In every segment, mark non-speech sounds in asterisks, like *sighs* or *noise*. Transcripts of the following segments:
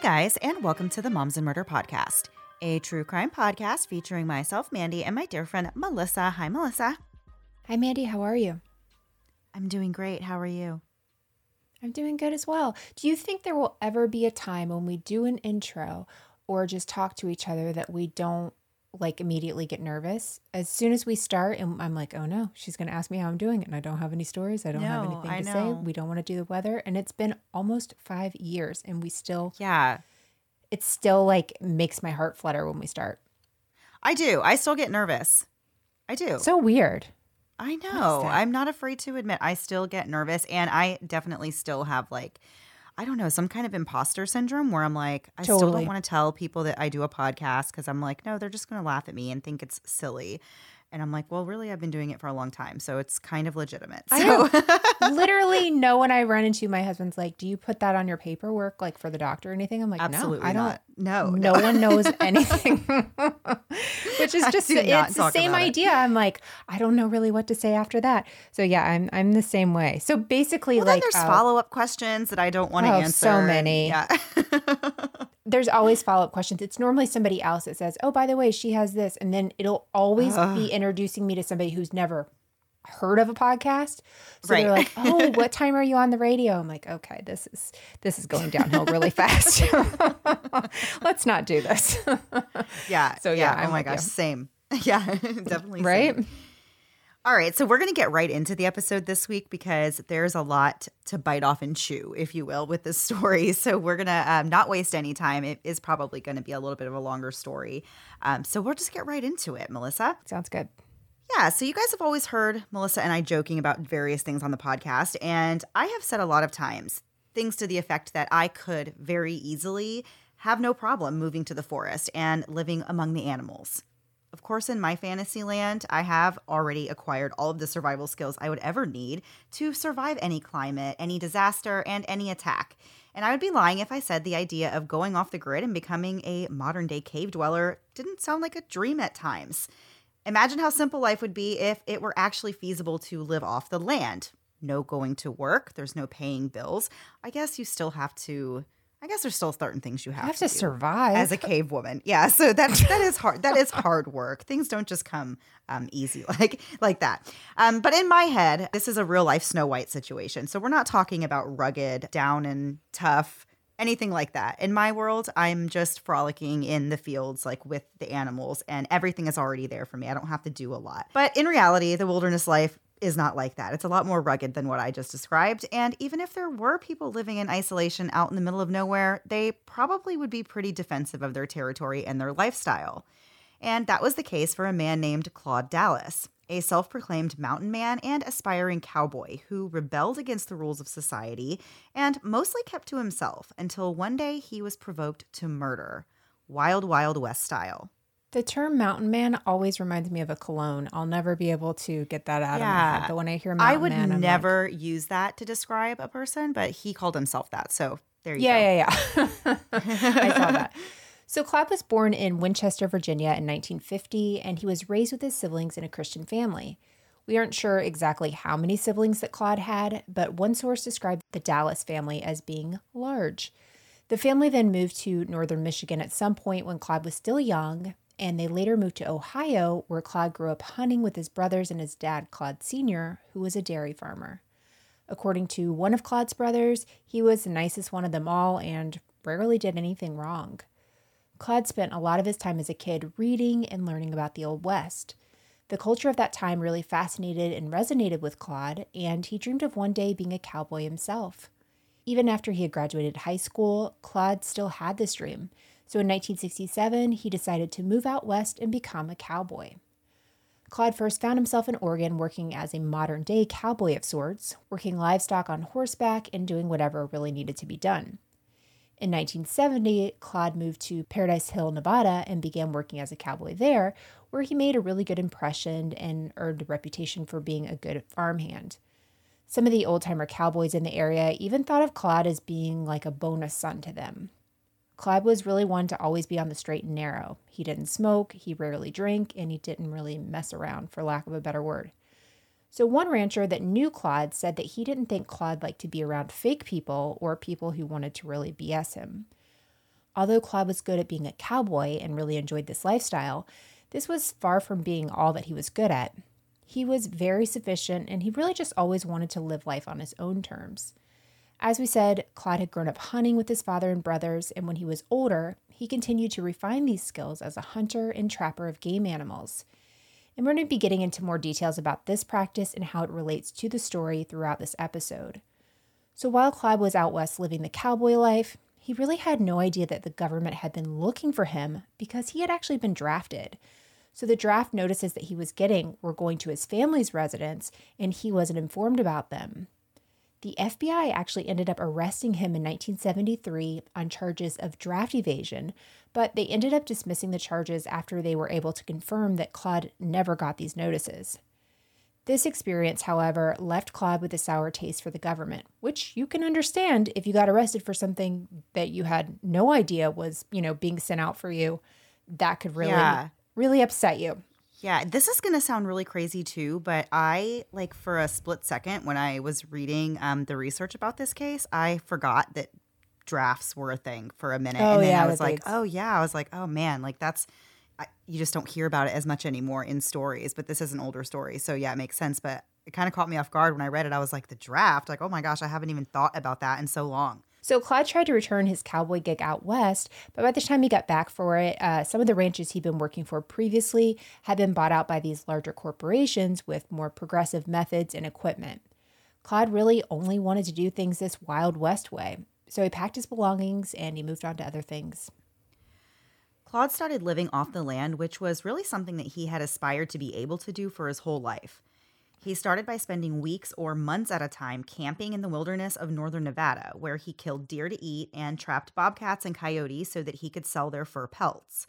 Guys, and welcome to the Moms and Murder Podcast, a true crime podcast featuring myself, Mandy, and my dear friend Melissa. Hi, Melissa. Hi, Mandy. How are you? I'm doing great. How are you? I'm doing good as well. Do you think there will ever be a time when we do an intro or just talk to each other that we don't like immediately get nervous? As soon as we start, and I'm like, oh no, she's going to ask me how I'm doing, and I don't have any stories. I don't have anything I to say. We don't want to do the weather. And it's been almost five years, and we still, Yeah, it still like makes my heart flutter when we start. I do. I still get nervous. I do. So weird. I know. I'm not afraid to admit I still get nervous and I definitely still have like I don't know, some kind of imposter syndrome where I'm like I still don't want to tell people that I do a podcast cuz I'm like no, they're just going to laugh at me and think it's silly. And I'm like, well, really I've been doing it for a long time, so it's kind of legitimate. I So *laughs* Literally, no one I run into, my husband's like, "Do you put that on your paperwork, like for the doctor or anything?" I'm like, absolutely "No, I don't." not. No. no one knows *laughs* anything *laughs* which is just it's the same about it. idea i'm like i don't know really what to say after that so yeah i'm i'm the same way so basically Well, like then there's uh, follow-up questions that I don't want to Oh, answer. so many. Yeah. there's always follow-up questions it's normally somebody else that says oh by the way she has this and then it'll always be introducing me to somebody who's never heard of a podcast so they're like oh *laughs* what time are you on the radio i'm like okay this is this is going downhill really fast *laughs* let's not do this yeah. *laughs* So, yeah, oh I'm oh my with gosh, you. same. Yeah, definitely. same. All right, so we're going to get right into the episode this week because there's a lot to bite off and chew, if you will, with this *laughs* story. So we're going to um, not waste any time. It is probably going to be a little bit of a longer story. Um, so we'll just get right into it, Melissa. sounds good Yeah, so you guys have always heard Melissa and I joking about various things on the podcast, and I have said a lot of times things to the effect that I could very easily have no problem moving to the forest and living among the animals. Of course, in my fantasy land, I have already acquired all of the survival skills I would ever need to survive any climate, any disaster, and any attack. And I would be lying if I said the idea of going off the grid and becoming a modern day cave dweller didn't sound like a dream at times. Imagine how simple life would be if it were actually feasible to live off the land. No going to work, there's no paying bills. I guess you still have to I guess there's still certain things you have, You have to do survive. as a cave woman. Yeah, so that *laughs* that is hard. That is hard work. Things don't just come um, easy *laughs* like like that. Um, but in my head, this is a real life Snow White situation. So we're not talking about rugged, down and tough, anything like that. In my world, I'm just frolicking in the fields like with the animals, and everything is already there for me. I don't have to do a lot. But in reality, the wilderness life is not like that. It's a lot more rugged than what I just described. And even if there were people living in isolation out in the middle of nowhere, they probably would be pretty defensive of their territory and their lifestyle. And that was the case for a man named Claude Dallas, a self proclaimed mountain man and aspiring cowboy who rebelled against the rules of society and mostly kept to himself until one day he was provoked to murder. Wild, Wild West style. The term mountain man always reminds me of a cologne. I'll never be able to get that out of my head. But when I hear mountain I would man, I'm like, never use that to describe a person, but he called himself that. So there you yeah, go. yeah, yeah. Yeah. *laughs* I saw that. *laughs* So Claude was born in Winchester, Virginia in 1950, and he was raised with his siblings in a Christian family. We aren't sure exactly how many siblings that Claude had, but one source described the Dallas family as being large. The family then moved to northern Michigan at some point when Claude was still young, and they later moved to Ohio, where Claude grew up hunting with his brothers and his dad, Claude Sr., who was a dairy farmer. According to one of Claude's brothers, he was the nicest one of them all and rarely did anything wrong. Claude spent a lot of his time as a kid reading and learning about the Old West. The culture of that time really fascinated and resonated with Claude, and he dreamed of one day being a cowboy himself. Even after he had graduated high school, Claude still had this dream. So in 1967, he decided to move out west and become a cowboy. Claude first found himself in Oregon working as a modern day cowboy of sorts, working livestock on horseback and doing whatever really needed to be done. In 1970, Claude moved to Paradise Hill, Nevada, and began working as a cowboy there, where he made a really good impression and earned a reputation for being a good farmhand. Some of the old timer cowboys in the area even thought of Claude as being like a bonus son to them. Claude was really one to always be on the straight and narrow. He didn't smoke, he rarely drank, and he didn't really mess around, for lack of a better word. So, one rancher that knew Claude said that he didn't think Claude liked to be around fake people or people who wanted to really BS him. Although Claude was good at being a cowboy and really enjoyed this lifestyle, this was far from being all that he was good at. He was very sufficient and he really just always wanted to live life on his own terms. As we said, Claude had grown up hunting with his father and brothers, and when he was older, he continued to refine these skills as a hunter and trapper of game animals. And we're going to be getting into more details about this practice and how it relates to the story throughout this episode. So while Claude was out west living the cowboy life, he really had no idea that the government had been looking for him because he had actually been drafted. So the draft notices that he was getting were going to his family's residence, and he wasn't informed about them. The FBI actually ended up arresting him in 1973 on charges of draft evasion, but they ended up dismissing the charges after they were able to confirm that Claude never got these notices. This experience, however, left Claude with a sour taste for the government, which you can understand if you got arrested for something that you had no idea was, you know, being sent out for you. That could really, Yeah. really upset you. Yeah, this is going to sound really crazy too, but I like for a split second when I was reading um, the research about this case, I forgot that drafts were a thing for a minute, Oh, and then yeah, I was like, oh yeah, I was like, oh man, like that's I, you just don't hear about it as much anymore in stories. But this is an older story, so yeah, it makes sense. But it kind of caught me off guard when I read it. I was like, the draft, like oh my gosh, I haven't even thought about that in so long. So Claude tried to return his cowboy gig out west, but by the time he got back for it, uh, some of the ranches he'd been working for previously had been bought out by these larger corporations with more progressive methods and equipment. Claude really only wanted to do things this Wild West way, so he packed his belongings and he moved on to other things. Claude started living off the land, which was really something that he had aspired to be able to do for his whole life. He started by spending weeks or months at a time camping in the wilderness of northern Nevada, where he killed deer to eat and trapped bobcats and coyotes so that he could sell their fur pelts.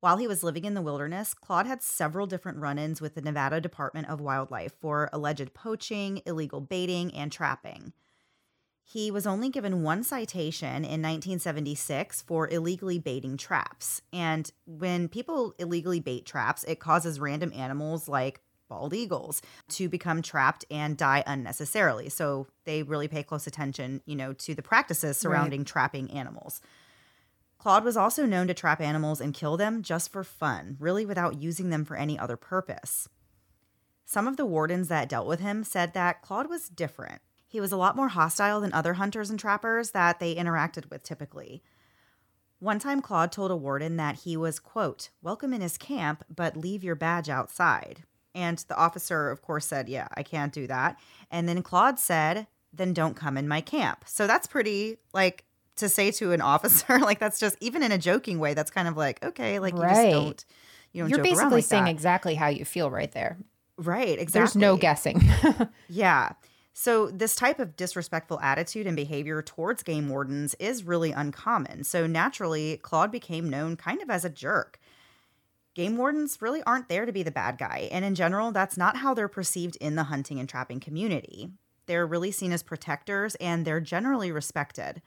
While he was living in the wilderness, Claude had several different run ins with the Nevada Department of Wildlife for alleged poaching, illegal baiting, and trapping. He was only given one citation in 1976 for illegally baiting traps. And when people illegally bait traps, it causes random animals like bald eagles to become trapped and die unnecessarily. So they really pay close attention, you know, to the practices surrounding right. trapping animals. Claude was also known to trap animals and kill them just for fun, really without using them for any other purpose. Some of the wardens that dealt with him said that Claude was different. He was a lot more hostile than other hunters and trappers that they interacted with typically. One time, Claude told a warden that he was, quote, welcome in his camp, but leave your badge outside. And the officer, of course, said, yeah, I can't do that. And then Claude said, then don't come in my camp. So that's pretty, like, to say to an *laughs* officer, like, that's just, even in a joking way, that's kind of like, okay, like, right. you just don't, you don't You're basically like saying that. exactly how you feel right there. Right, exactly. There's no guessing. *laughs* yeah. So, this type of disrespectful attitude and behavior towards game wardens is really uncommon. So, naturally, Claude became known kind of as a jerk. Game wardens really aren't there to be the bad guy, and in general, that's not how they're perceived in the hunting and trapping community. They're really seen as protectors and they're generally respected.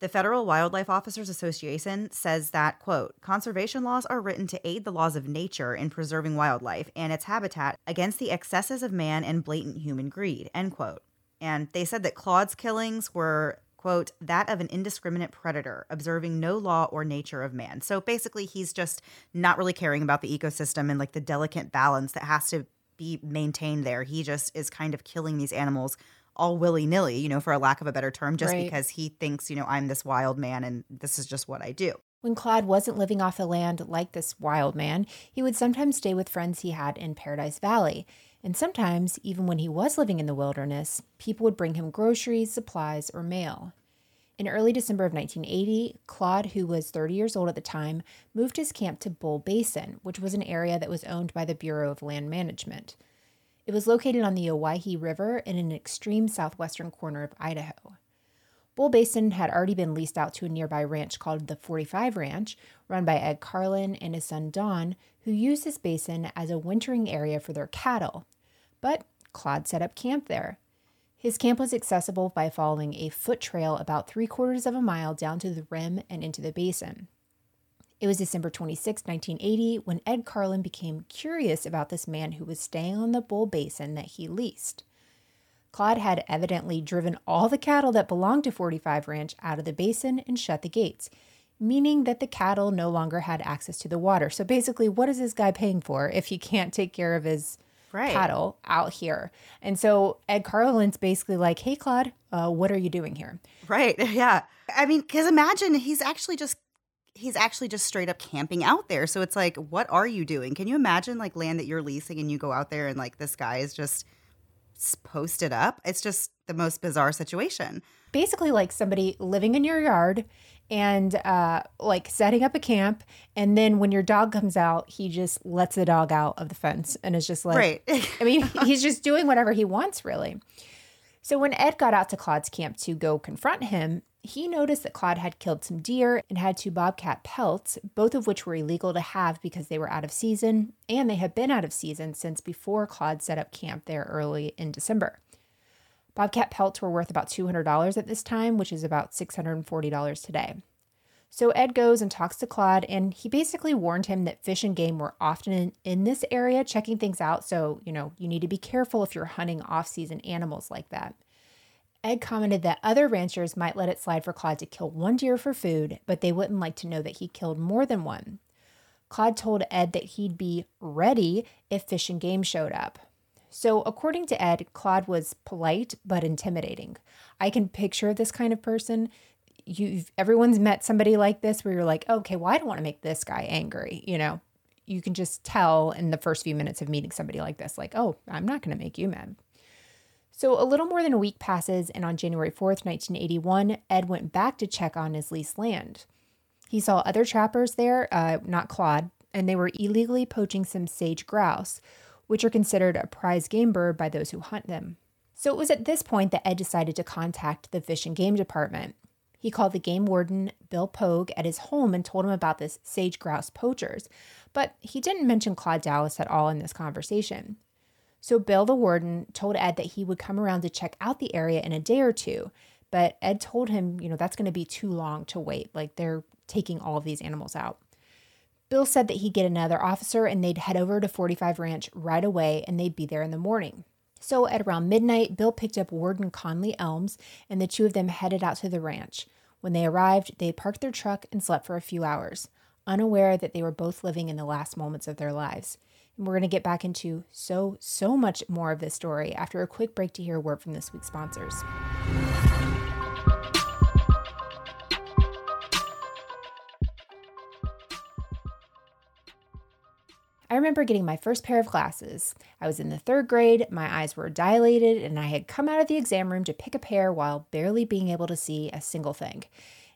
The Federal Wildlife Officers Association says that, quote, conservation laws are written to aid the laws of nature in preserving wildlife and its habitat against the excesses of man and blatant human greed, end quote. And they said that Claude's killings were, quote, that of an indiscriminate predator, observing no law or nature of man. So basically, he's just not really caring about the ecosystem and like the delicate balance that has to be maintained there. He just is kind of killing these animals all willy nilly, you know, for a lack of a better term, just right. because he thinks, you know, I'm this wild man and this is just what I do. When Claude wasn't living off the land like this wild man, he would sometimes stay with friends he had in Paradise Valley. And sometimes, even when he was living in the wilderness, people would bring him groceries, supplies, or mail. In early December of 1980, Claude, who was 30 years old at the time, moved his camp to Bull Basin, which was an area that was owned by the Bureau of Land Management. It was located on the Owyhee River in an extreme southwestern corner of Idaho. Bull Basin had already been leased out to a nearby ranch called the 45 Ranch, run by Ed Carlin and his son Don, who used this basin as a wintering area for their cattle. But Claude set up camp there. His camp was accessible by following a foot trail about three quarters of a mile down to the rim and into the basin. It was December 26, 1980, when Ed Carlin became curious about this man who was staying on the Bull Basin that he leased. Claude had evidently driven all the cattle that belonged to 45 Ranch out of the basin and shut the gates, meaning that the cattle no longer had access to the water. So basically, what is this guy paying for if he can't take care of his right. cattle out here? And so Ed Carlin's basically like, hey, Claude, uh, what are you doing here? Right. *laughs* Yeah. I mean, because imagine he's actually just he's actually just straight up camping out there. So it's like, what are you doing? Can you imagine like land that you're leasing and you go out there and like this guy is just posted up? It's just the most bizarre situation. Basically, like somebody living in your yard and uh, like setting up a camp. And then when your dog comes out, he just lets the dog out of the fence and is just like, right. *laughs* I mean, he's just doing whatever he wants, really. So when Ed got out to Claude's camp to go confront him, he noticed that Claude had killed some deer and had two bobcat pelts, both of which were illegal to have because they were out of season, and they had been out of season since before Claude set up camp there early in December. Bobcat pelts were worth about $200 at this time, which is about $640 today. So Ed goes and talks to Claude, and he basically warned him that fish and game were often in, this area checking things out. So, you know, you need to be careful if you're hunting off season animals like that. Ed commented that other ranchers might let it slide for Claude to kill one deer for food, but they wouldn't like to know that he killed more than one. Claude told Ed that he'd be ready if fish and game showed up. So, according to Ed, Claude was polite but intimidating. I can picture this kind of person. You've everyone's met somebody like this where you're like, okay, well, I don't want to make this guy angry. You know, you can just tell in the first few minutes of meeting somebody like this, like, oh, I'm not going to make you mad. So, a little more than a week passes, and on January 4th, 1981, Ed went back to check on his leased land. He saw other trappers there, uh, not Claude, and they were illegally poaching some sage grouse, which are considered a prize game bird by those who hunt them. So, it was at this point that Ed decided to contact the Fish and Game Department. He called the game warden, Bill Pogue, at his home and told him about this sage grouse poachers, but he didn't mention Claude Dallas at all in this conversation. So Bill, the warden, told Ed that he would come around to check out the area in a day or two. But Ed told him, you know, that's going to be too long to wait. Like they're taking all of these animals out. Bill said that he'd get another officer and they'd head over to 45 Ranch right away and they'd be there in the morning. So at around midnight, Bill picked up Warden Conley Elms and the two of them headed out to the ranch. When they arrived, they parked their truck and slept for a few hours, unaware that they were both living in the last moments of their lives. We're going to get back into so, so much more of this story after a quick break to hear a word from this week's sponsors. I remember getting my first pair of glasses. I was in the third grade, my eyes were dilated, and I had come out of the exam room to pick a pair while barely being able to see a single thing.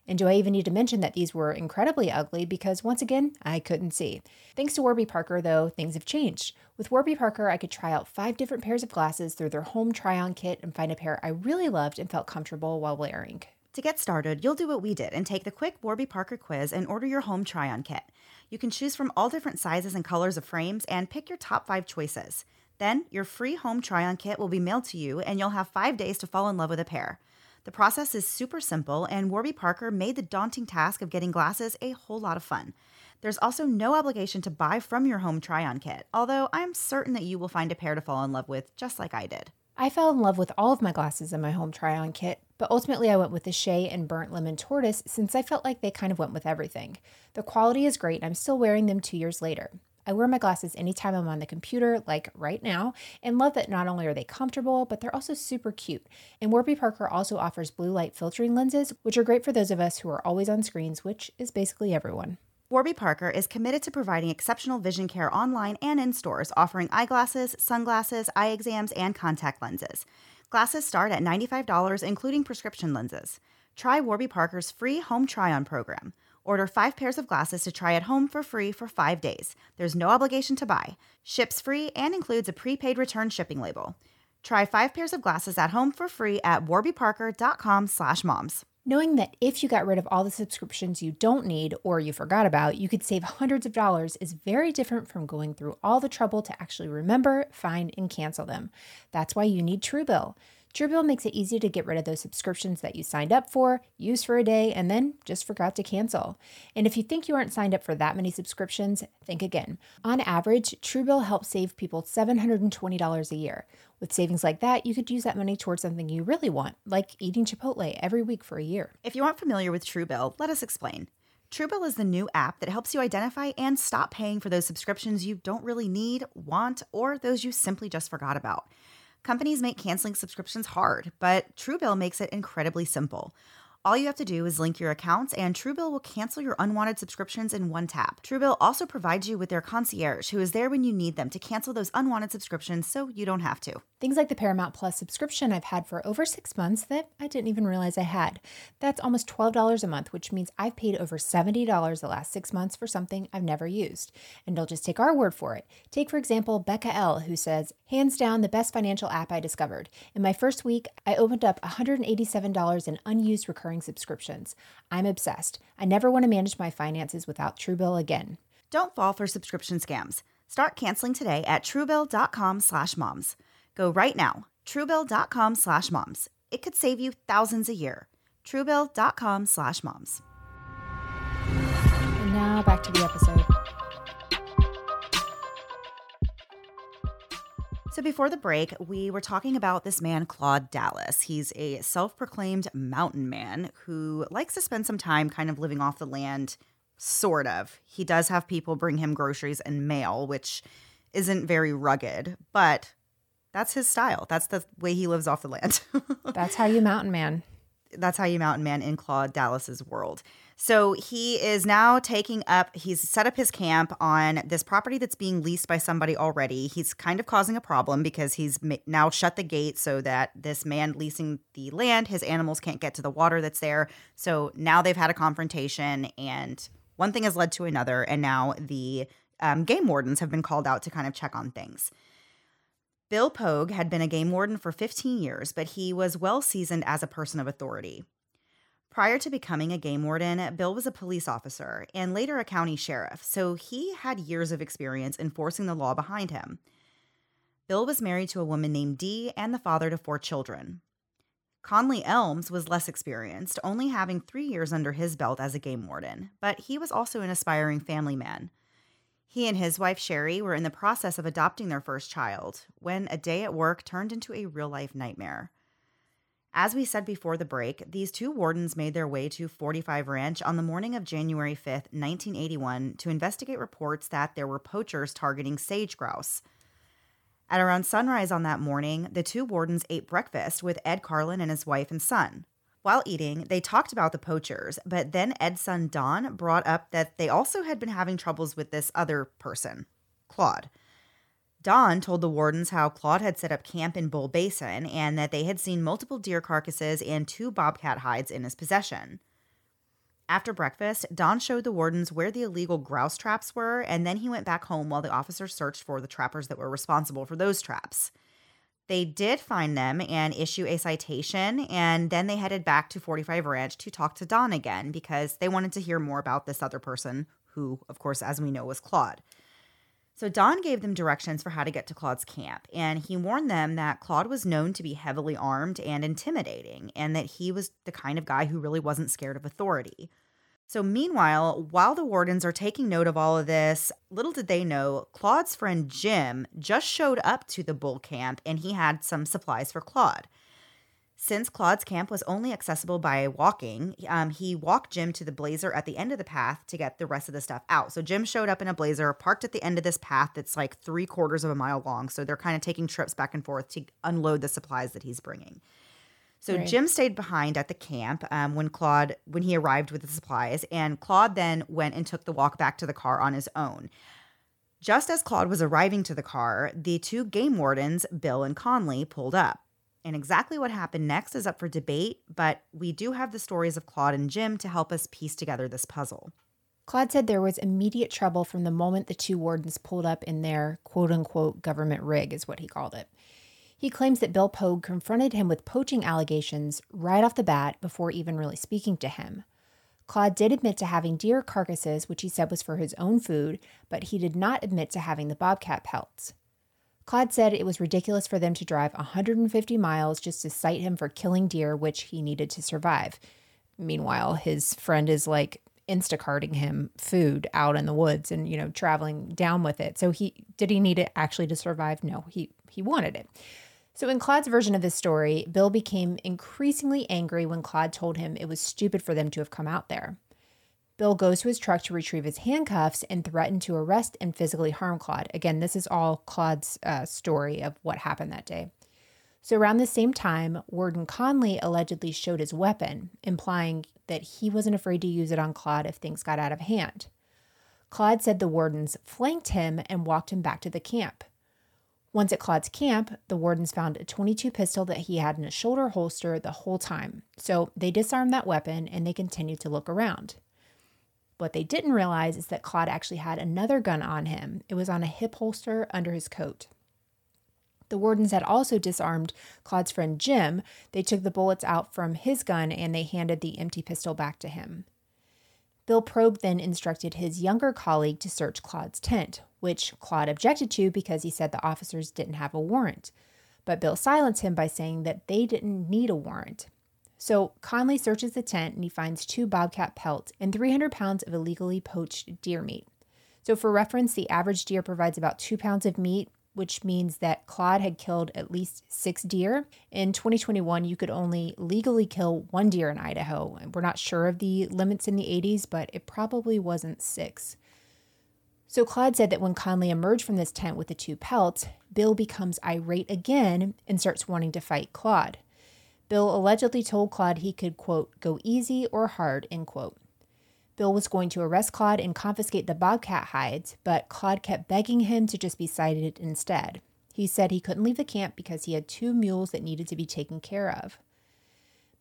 And do I even need to mention that these were incredibly ugly because, once again, I couldn't see. Thanks to Warby Parker, though, things have changed. With Warby Parker, I could try out five different pairs of glasses through their home try on kit and find a pair I really loved and felt comfortable while wearing. To get started, you'll do what we did and take the quick Warby Parker quiz and order your home try on kit. You can choose from all different sizes and colors of frames and pick your top five choices. Then, your free home try on kit will be mailed to you, and you'll have five days to fall in love with a pair. The process is super simple, and Warby Parker made the daunting task of getting glasses a whole lot of fun. There's also no obligation to buy from your home try on kit, although I'm certain that you will find a pair to fall in love with just like I did. I fell in love with all of my glasses in my home try on kit, but ultimately I went with the Shea and Burnt Lemon Tortoise since I felt like they kind of went with everything. The quality is great, and I'm still wearing them two years later. I wear my glasses anytime I'm on the computer, like right now, and love that not only are they comfortable, but they're also super cute. And Warby Parker also offers blue light filtering lenses, which are great for those of us who are always on screens, which is basically everyone. Warby Parker is committed to providing exceptional vision care online and in stores, offering eyeglasses, sunglasses, eye exams, and contact lenses. Glasses start at $95, including prescription lenses. Try Warby Parker's free home try on program. Order five pairs of glasses to try at home for free for five days. There's no obligation to buy. Ships free and includes a prepaid return shipping label. Try five pairs of glasses at home for free at warbyparker.com slash moms. Knowing that if you got rid of all the subscriptions you don't need or you forgot about, you could save hundreds of dollars is very different from going through all the trouble to actually remember, find, and cancel them. That's why you need Truebill. Truebill makes it easy to get rid of those subscriptions that you signed up for, used for a day, and then just forgot to cancel. And if you think you aren't signed up for that many subscriptions, think again. On average, Truebill helps save people $720 a year. With savings like that, you could use that money towards something you really want, like eating Chipotle every week for a year. If you aren't familiar with Truebill, let us explain. Truebill is the new app that helps you identify and stop paying for those subscriptions you don't really need, want, or those you simply just forgot about. Companies make canceling subscriptions hard, but Truebill makes it incredibly simple. All you have to do is link your accounts, and Truebill will cancel your unwanted subscriptions in one tap. Truebill also provides you with their concierge, who is there when you need them to cancel those unwanted subscriptions so you don't have to. Things like the Paramount Plus subscription I've had for over six months that I didn't even realize I had. That's almost $12 a month, which means I've paid over $70 the last six months for something I've never used. And I'll just take our word for it. Take, for example, Becca L., who says, hands down the best financial app I discovered. In my first week, I opened up $187 in unused recurring subscriptions. I'm obsessed. I never want to manage my finances without Truebill again. Don't fall for subscription scams. Start canceling today at truebill.com slash moms. Go right now, truebill.com slash moms. It could save you thousands a year. truebill.com slash moms. And now back to the episode. So, before the break, we were talking about this man, Claude Dallas. He's a self proclaimed mountain man who likes to spend some time kind of living off the land, sort of. He does have people bring him groceries and mail, which isn't very rugged, but that's his style. That's the way he lives off the land. *laughs* That's how you mountain man. That's how you mountain man in Claude Dallas's world. So he is now taking up, he's set up his camp on this property that's being leased by somebody already. He's kind of causing a problem because he's now shut the gate so that this man leasing the land, his animals can't get to the water that's there. So now they've had a confrontation and one thing has led to another. And now the um, game wardens have been called out to kind of check on things. Bill Pogue had been a game warden for 15 years, but he was well seasoned as a person of authority. Prior to becoming a game warden, Bill was a police officer and later a county sheriff, so he had years of experience enforcing the law behind him. Bill was married to a woman named Dee and the father to four children. Conley Elms was less experienced, only having three years under his belt as a game warden, but he was also an aspiring family man. He and his wife Sherry were in the process of adopting their first child when a day at work turned into a real life nightmare. As we said before the break, these two wardens made their way to 45 Ranch on the morning of January 5th, 1981, to investigate reports that there were poachers targeting sage grouse. At around sunrise on that morning, the two wardens ate breakfast with Ed Carlin and his wife and son. While eating, they talked about the poachers, but then Ed's son Don brought up that they also had been having troubles with this other person, Claude. Don told the wardens how Claude had set up camp in Bull Basin and that they had seen multiple deer carcasses and two bobcat hides in his possession. After breakfast, Don showed the wardens where the illegal grouse traps were, and then he went back home while the officers searched for the trappers that were responsible for those traps. They did find them and issue a citation, and then they headed back to 45 Ranch to talk to Don again because they wanted to hear more about this other person, who, of course, as we know, was Claude. So Don gave them directions for how to get to Claude's camp, and he warned them that Claude was known to be heavily armed and intimidating, and that he was the kind of guy who really wasn't scared of authority. So, meanwhile, while the wardens are taking note of all of this, little did they know Claude's friend Jim just showed up to the bull camp and he had some supplies for Claude. Since Claude's camp was only accessible by walking, um, he walked Jim to the blazer at the end of the path to get the rest of the stuff out. So Jim showed up in a blazer, parked at the end of this path that's like three quarters of a mile long. So they're kind of taking trips back and forth to unload the supplies that he's bringing. So right. Jim stayed behind at the camp um, when Claude when he arrived with the supplies, and Claude then went and took the walk back to the car on his own. Just as Claude was arriving to the car, the two game wardens, Bill and Conley, pulled up. And exactly what happened next is up for debate, but we do have the stories of Claude and Jim to help us piece together this puzzle. Claude said there was immediate trouble from the moment the two wardens pulled up in their quote unquote government rig, is what he called it. He claims that Bill Pogue confronted him with poaching allegations right off the bat before even really speaking to him. Claude did admit to having deer carcasses, which he said was for his own food, but he did not admit to having the bobcat pelts. Claude said it was ridiculous for them to drive 150 miles just to cite him for killing deer, which he needed to survive. Meanwhile, his friend is like instacarting him food out in the woods and you know traveling down with it. So he did he need it actually to survive? No, he he wanted it. So, in Claude's version of this story, Bill became increasingly angry when Claude told him it was stupid for them to have come out there. Bill goes to his truck to retrieve his handcuffs and threatened to arrest and physically harm Claude. Again, this is all Claude's uh, story of what happened that day. So, around the same time, Warden Conley allegedly showed his weapon, implying that he wasn't afraid to use it on Claude if things got out of hand. Claude said the wardens flanked him and walked him back to the camp. Once at Claude's camp, the wardens found a 22 pistol that he had in a shoulder holster the whole time. So they disarmed that weapon and they continued to look around. What they didn't realize is that Claude actually had another gun on him. It was on a hip holster under his coat. The wardens had also disarmed Claude's friend Jim. They took the bullets out from his gun and they handed the empty pistol back to him. Bill Pogue then instructed his younger colleague to search Claude's tent, which Claude objected to because he said the officers didn't have a warrant. But Bill silenced him by saying that they didn't need a warrant. So Conley searches the tent and he finds two bobcat pelts and 300 pounds of illegally poached deer meat. So, for reference, the average deer provides about two pounds of meat, which means that Claude had killed at least six deer. In 2021, you could only legally kill one deer in Idaho. We're not sure of the limits in the 80s, but it probably wasn't six. So Claude said that when Conley emerged from this tent with the two pelts, Bill becomes irate again and starts wanting to fight Claude. Bill allegedly told Claude he could, quote, go easy or hard, end quote. Bill was going to arrest Claude and confiscate the bobcat hides, but Claude kept begging him to just be cited instead. He said he couldn't leave the camp because he had two mules that needed to be taken care of.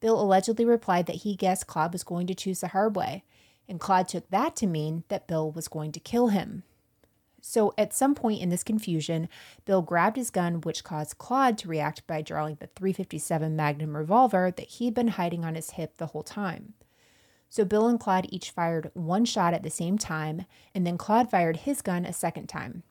Bill allegedly replied that he guessed Claude was going to choose the hard way, and Claude took that to mean that Bill was going to kill him. So at some point in this confusion, Bill grabbed his gun, which caused Claude to react by drawing the 357 Magnum revolver that he'd been hiding on his hip the whole time. So Bill and Claude each fired one shot at the same time, and then Claude fired his gun a second time.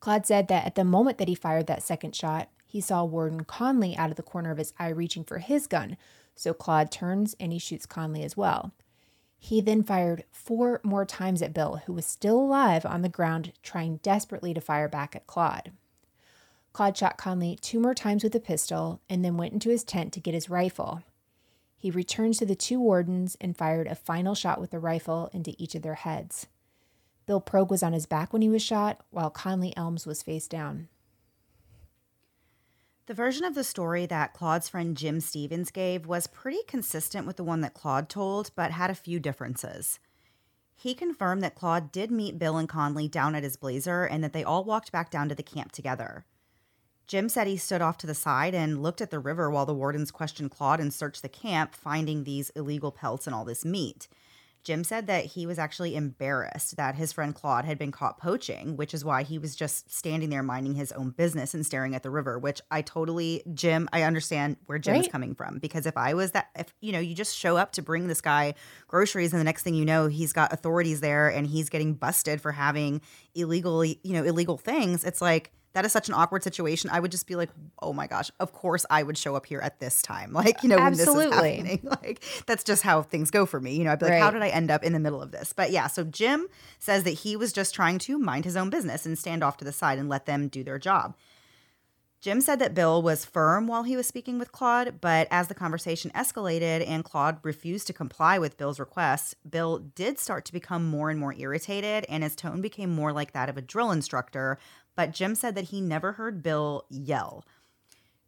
Claude said that at the moment that he fired that second shot, he saw Warden Conley out of the corner of his eye reaching for his gun, so Claude turns and he shoots Conley as well. He then fired four more times at Bill, who was still alive on the ground, trying desperately to fire back at Claude. Claude shot Conley two more times with a pistol and then went into his tent to get his rifle. He returned to the two wardens and fired a final shot with the rifle into each of their heads. Bill Pogue was on his back when he was shot, while Conley Elms was face down. The version of the story that Claude's friend Jim Stevens gave was pretty consistent with the one that Claude told, but had a few differences. He confirmed that Claude did meet Bill and Conley down at his blazer and that they all walked back down to the camp together. Jim said he stood off to the side and looked at the river while the wardens questioned Claude and searched the camp, finding these illegal pelts and all this meat. Jim said that he was actually embarrassed that his friend Claude had been caught poaching, which is why he was just standing there minding his own business and staring at the river, which I totally, Jim, I understand where Jim's right. coming from. Because if I was that, if, you know, you just show up to bring this guy groceries and the next thing you know, he's got authorities there and he's getting busted for having illegally, you know, illegal things, it's like, that is such an awkward situation. I would just be like, oh my gosh, of course I would show up here at this time. *laughs* Like, you know, Absolutely. this is happening. *laughs* Like, that's just how things go for me. You know, I'd be like, right. how did I end up in the middle of this? But yeah, so Jim says that he was just trying to mind his own business and stand off to the side and let them do their job. Jim said that Bill was firm while he was speaking with Claude, but as the conversation escalated and Claude refused to comply with Bill's requests, Bill did start to become more and more irritated, and his tone became more like that of a drill instructor, but Jim said that he never heard Bill yell.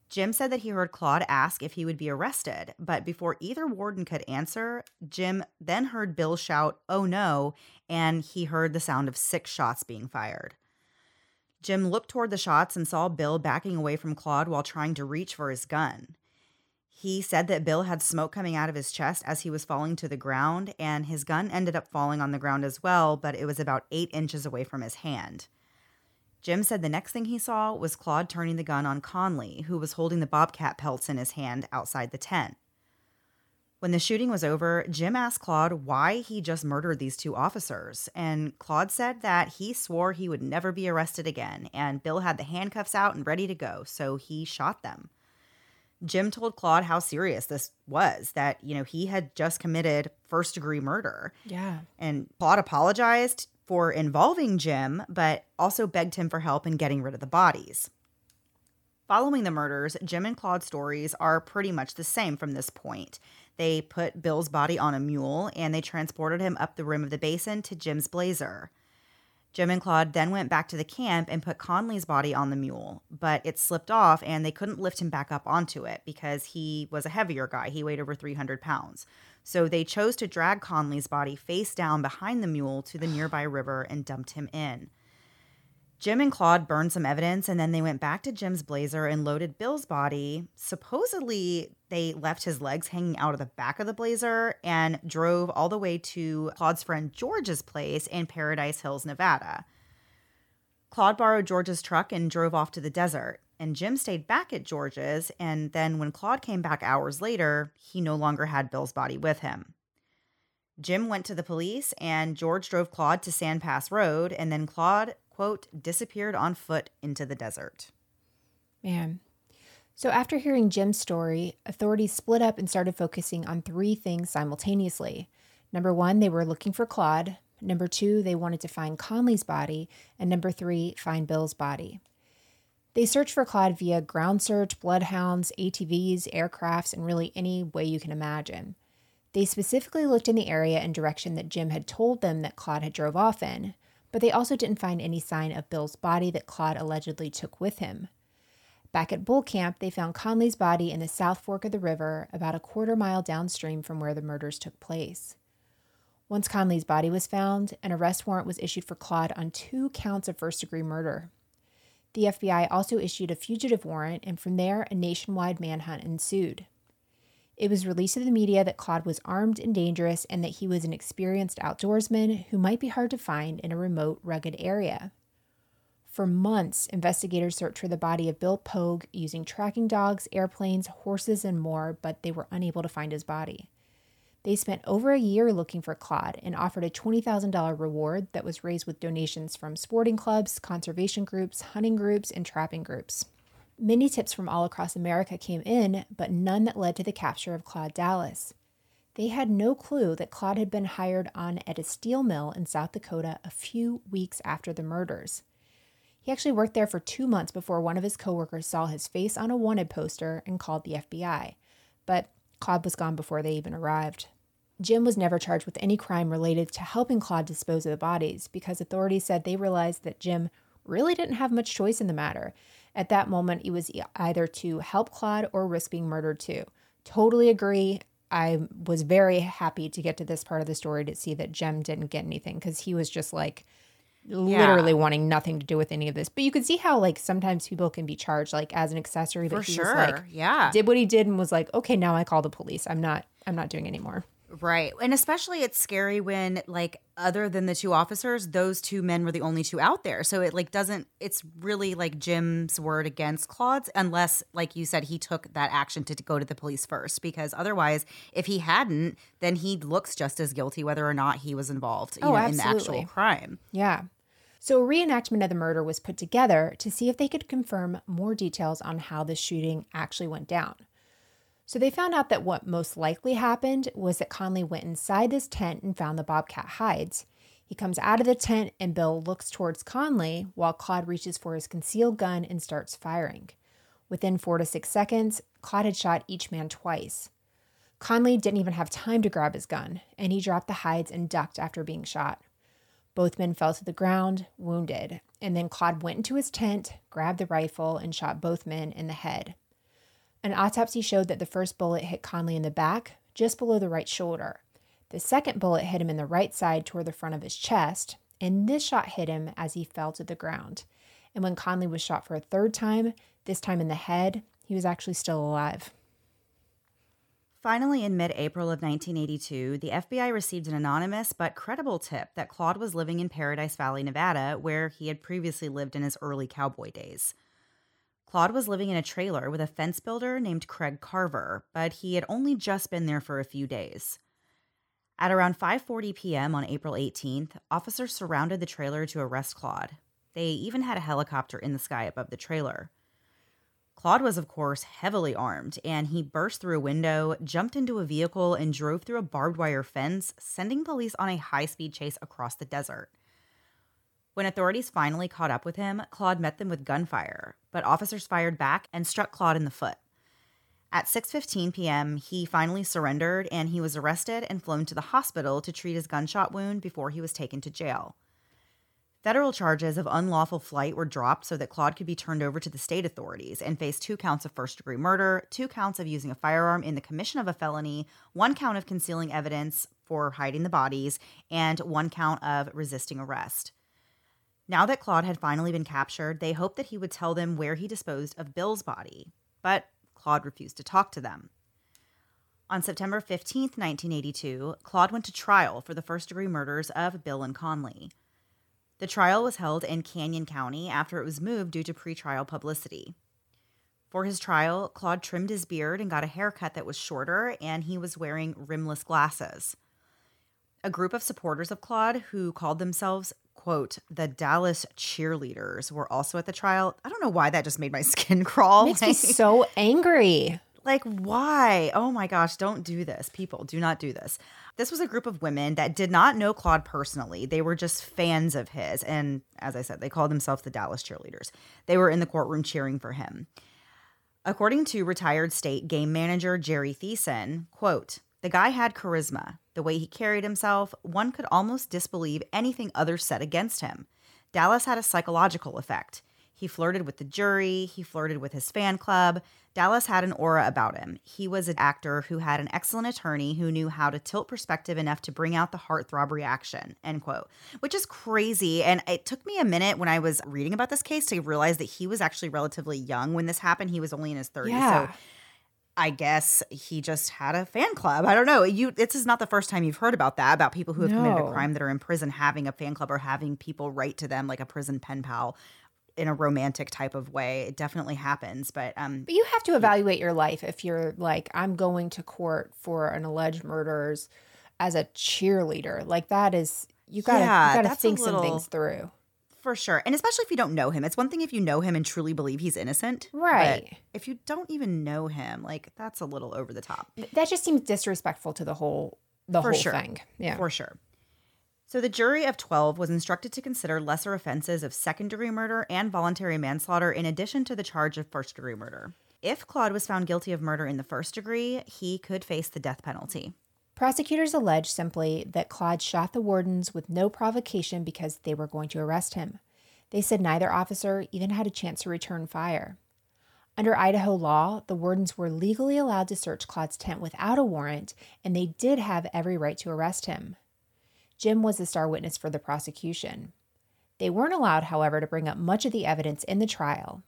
Jim said that he heard Claude ask if he would be arrested, but before either warden could answer, Jim then heard Bill shout, Oh no, and he heard the sound of six shots being fired. Jim looked toward the shots and saw Bill backing away from Claude while trying to reach for his gun. He said that Bill had smoke coming out of his chest as he was falling to the ground, and his gun ended up falling on the ground as well, but it was about eight inches away from his hand. Jim said the next thing he saw was Claude turning the gun on Conley, who was holding the bobcat pelts in his hand outside the tent. When the shooting was over, Jim asked Claude why he just murdered these two officers, and Claude said that he swore he would never be arrested again, and Bill had the handcuffs out and ready to go, so he shot them. Jim told Claude how serious this was, that, you know, he had just committed first degree murder. Yeah. And Claude apologized for involving Jim, but also begged him for help in getting rid of the bodies. Following the murders, Jim and Claude's stories are pretty much the same from this point. They put Bill's body on a mule and they transported him up the rim of the basin to Jim's blazer. Jim and Claude then went back to the camp and put Conley's body on the mule, but it slipped off and they couldn't lift him back up onto it because he was a heavier guy. He weighed over 300 pounds. So they chose to drag Conley's body face down behind the mule to the nearby *sighs* river and dumped him in. Jim and Claude burned some evidence and then they went back to Jim's blazer and loaded Bill's body. Supposedly, they left his legs hanging out of the back of the blazer and drove all the way to Claude's friend George's place in Paradise Hills, Nevada. Claude borrowed George's truck and drove off to the desert and Jim stayed back at George's. And then when Claude came back hours later, he no longer had Bill's body with him. Jim went to the police, and George drove Claude to Sand Pass Road, and then Claude, quote, disappeared on foot into the desert. Man. So, after hearing Jim's story, authorities split up and started focusing on three things simultaneously. Number one, they were looking for Claude. Number two, they wanted to find Conley's body. And number three, find Bill's body. They searched for Claude via ground search, bloodhounds, ATVs, aircrafts, and really any way you can imagine. They specifically looked in the area and direction that Jim had told them that Claude had drove off in, but they also didn't find any sign of Bill's body that Claude allegedly took with him. Back at Bull Camp, they found Conley's body in the South Fork of the river, about a quarter mile downstream from where the murders took place. Once Conley's body was found, an arrest warrant was issued for Claude on two counts of first degree murder. The FBI also issued a fugitive warrant, and from there, a nationwide manhunt ensued. It was released to the media that Claude was armed and dangerous and that he was an experienced outdoorsman who might be hard to find in a remote, rugged area. For months, investigators searched for the body of Bill Pogue using tracking dogs, airplanes, horses, and more, but they were unable to find his body. They spent over a year looking for Claude and offered a $20,000 reward that was raised with donations from sporting clubs, conservation groups, hunting groups, and trapping groups. Many tips from all across America came in, but none that led to the capture of Claude Dallas. They had no clue that Claude had been hired on at a steel mill in South Dakota a few weeks after the murders. He actually worked there for two months before one of his coworkers saw his face on a wanted poster and called the FBI. But Claude was gone before they even arrived. Jim was never charged with any crime related to helping Claude dispose of the bodies because authorities said they realized that Jim really didn't have much choice in the matter. At that moment, it was either to help Claude or risk being murdered too. Totally agree. I was very happy to get to this part of the story to see that Jim didn't get anything because he was just like literally Yeah. wanting nothing to do with any of this. But you could see how like sometimes people can be charged like as an accessory that For he sure. was like yeah. did what he did and was like, okay, now I call the police. I'm not I'm not doing anymore. Right. And especially it's scary when like other than the two officers, those two men were the only two out there. So it like doesn't it's really like Jim's word against Claude's unless like you said he took that action to, to go to the police first because otherwise if he hadn't then he looks just as guilty whether or not he was involved you Oh, know, in the actual crime. Yeah. So a reenactment of the murder was put together to see if they could confirm more details on how the shooting actually went down. So they found out that what most likely happened was that Conley went inside this tent and found the bobcat hides. He comes out of the tent and Bill looks towards Conley while Claude reaches for his concealed gun and starts firing. Within four to six seconds, Claude had shot each man twice. Conley didn't even have time to grab his gun, and he dropped the hides and ducked after being shot. Both men fell to the ground, wounded, and then Claude went into his tent, grabbed the rifle, and shot both men in the head. An autopsy showed that the first bullet hit Conley in the back, just below the right shoulder. The second bullet hit him in the right side toward the front of his chest, and this shot hit him as he fell to the ground. And when Conley was shot for a third time, this time in the head, he was actually still alive. Finally, in mid April of 1982, the FBI received an anonymous but credible tip that Claude was living in Paradise Valley, Nevada, where he had previously lived in his early cowboy days. Claude was living in a trailer with a fence builder named Craig Carver, but he had only just been there for a few days. At around 5:40 p.m. on April 18th, officers surrounded the trailer to arrest Claude. They even had a helicopter in the sky above the trailer. Claude was, of course, heavily armed, and he burst through a window, jumped into a vehicle, and drove through a barbed wire fence, sending police on a high speed chase across the desert. When authorities finally caught up with him, Claude met them with gunfire, but officers fired back and struck Claude in the foot. At 6:15 p.m., he finally surrendered and he was arrested and flown to the hospital to treat his gunshot wound before he was taken to jail. Federal charges of unlawful flight were dropped so that Claude could be turned over to the state authorities and face two counts of first degree murder, two counts of using a firearm in the commission of a felony, one count of concealing evidence for hiding the bodies, and one count of resisting arrest. Now that Claude had finally been captured, they hoped that he would tell them where he disposed of Bill's body, but Claude refused to talk to them. On September 15th, 1982, Claude went to trial for the first degree murders of Bill and Conley. The trial was held in Canyon County after it was moved due to pretrial publicity. For his trial, Claude trimmed his beard and got a haircut that was shorter, and he was wearing rimless glasses. A group of supporters of Claude who called themselves, quote, the Dallas cheerleaders were also at the trial. I don't know why that just made my *laughs* skin crawl. Makes me *laughs* so angry. Like, why? Oh my gosh, don't do this. People, do not do this. This was a group of women that did not know Claude personally. They were just fans of his. And as I said, they called themselves the Dallas cheerleaders. They were in the courtroom cheering for him. According to retired state game manager Jerry Thiessen, quote, the guy had charisma. The way he carried himself, one could almost disbelieve anything others said against him. Dallas had a psychological effect. He flirted with the jury, he flirted with his fan club. Dallas had an aura about him. He was an actor who had an excellent attorney who knew how to tilt perspective enough to bring out the heartthrob reaction, end quote. Which is crazy. And it took me a minute when I was reading about this case to realize that he was actually relatively young when this happened. He was only in his 30s. Yeah. So I guess he just had a fan club. I don't know. You this is not the first time you've heard about that, about people who have committed a crime that are in prison having a fan club or having people write to them like a prison pen pal in a romantic type of way. It definitely happens. But um But you have to evaluate your life if you're like, I'm going to court for an alleged murders as a cheerleader. Like that is you gotta Yeah, you gotta that's a think some things through. For sure. And especially if you don't know him. It's one thing if you know him and truly believe he's innocent. but Right. if you don't even know him, like that's a little over the top. That just seems disrespectful to the whole the For whole sure. thing. Yeah. For sure. So the jury of 12 was instructed to consider lesser offenses of second degree murder and voluntary manslaughter in addition to the charge of first degree murder. If Claude was found guilty of murder in the first degree, he could face the death penalty. Prosecutors allege simply that Claude shot the wardens with no provocation because they were going to arrest him. They said neither officer even had a chance to return fire. Under Idaho law, the wardens were legally allowed to search Claude's tent without a warrant, and they did have every right to arrest him. Jim was the star witness for the prosecution. They weren't allowed, however, to bring up much of the evidence in the trial.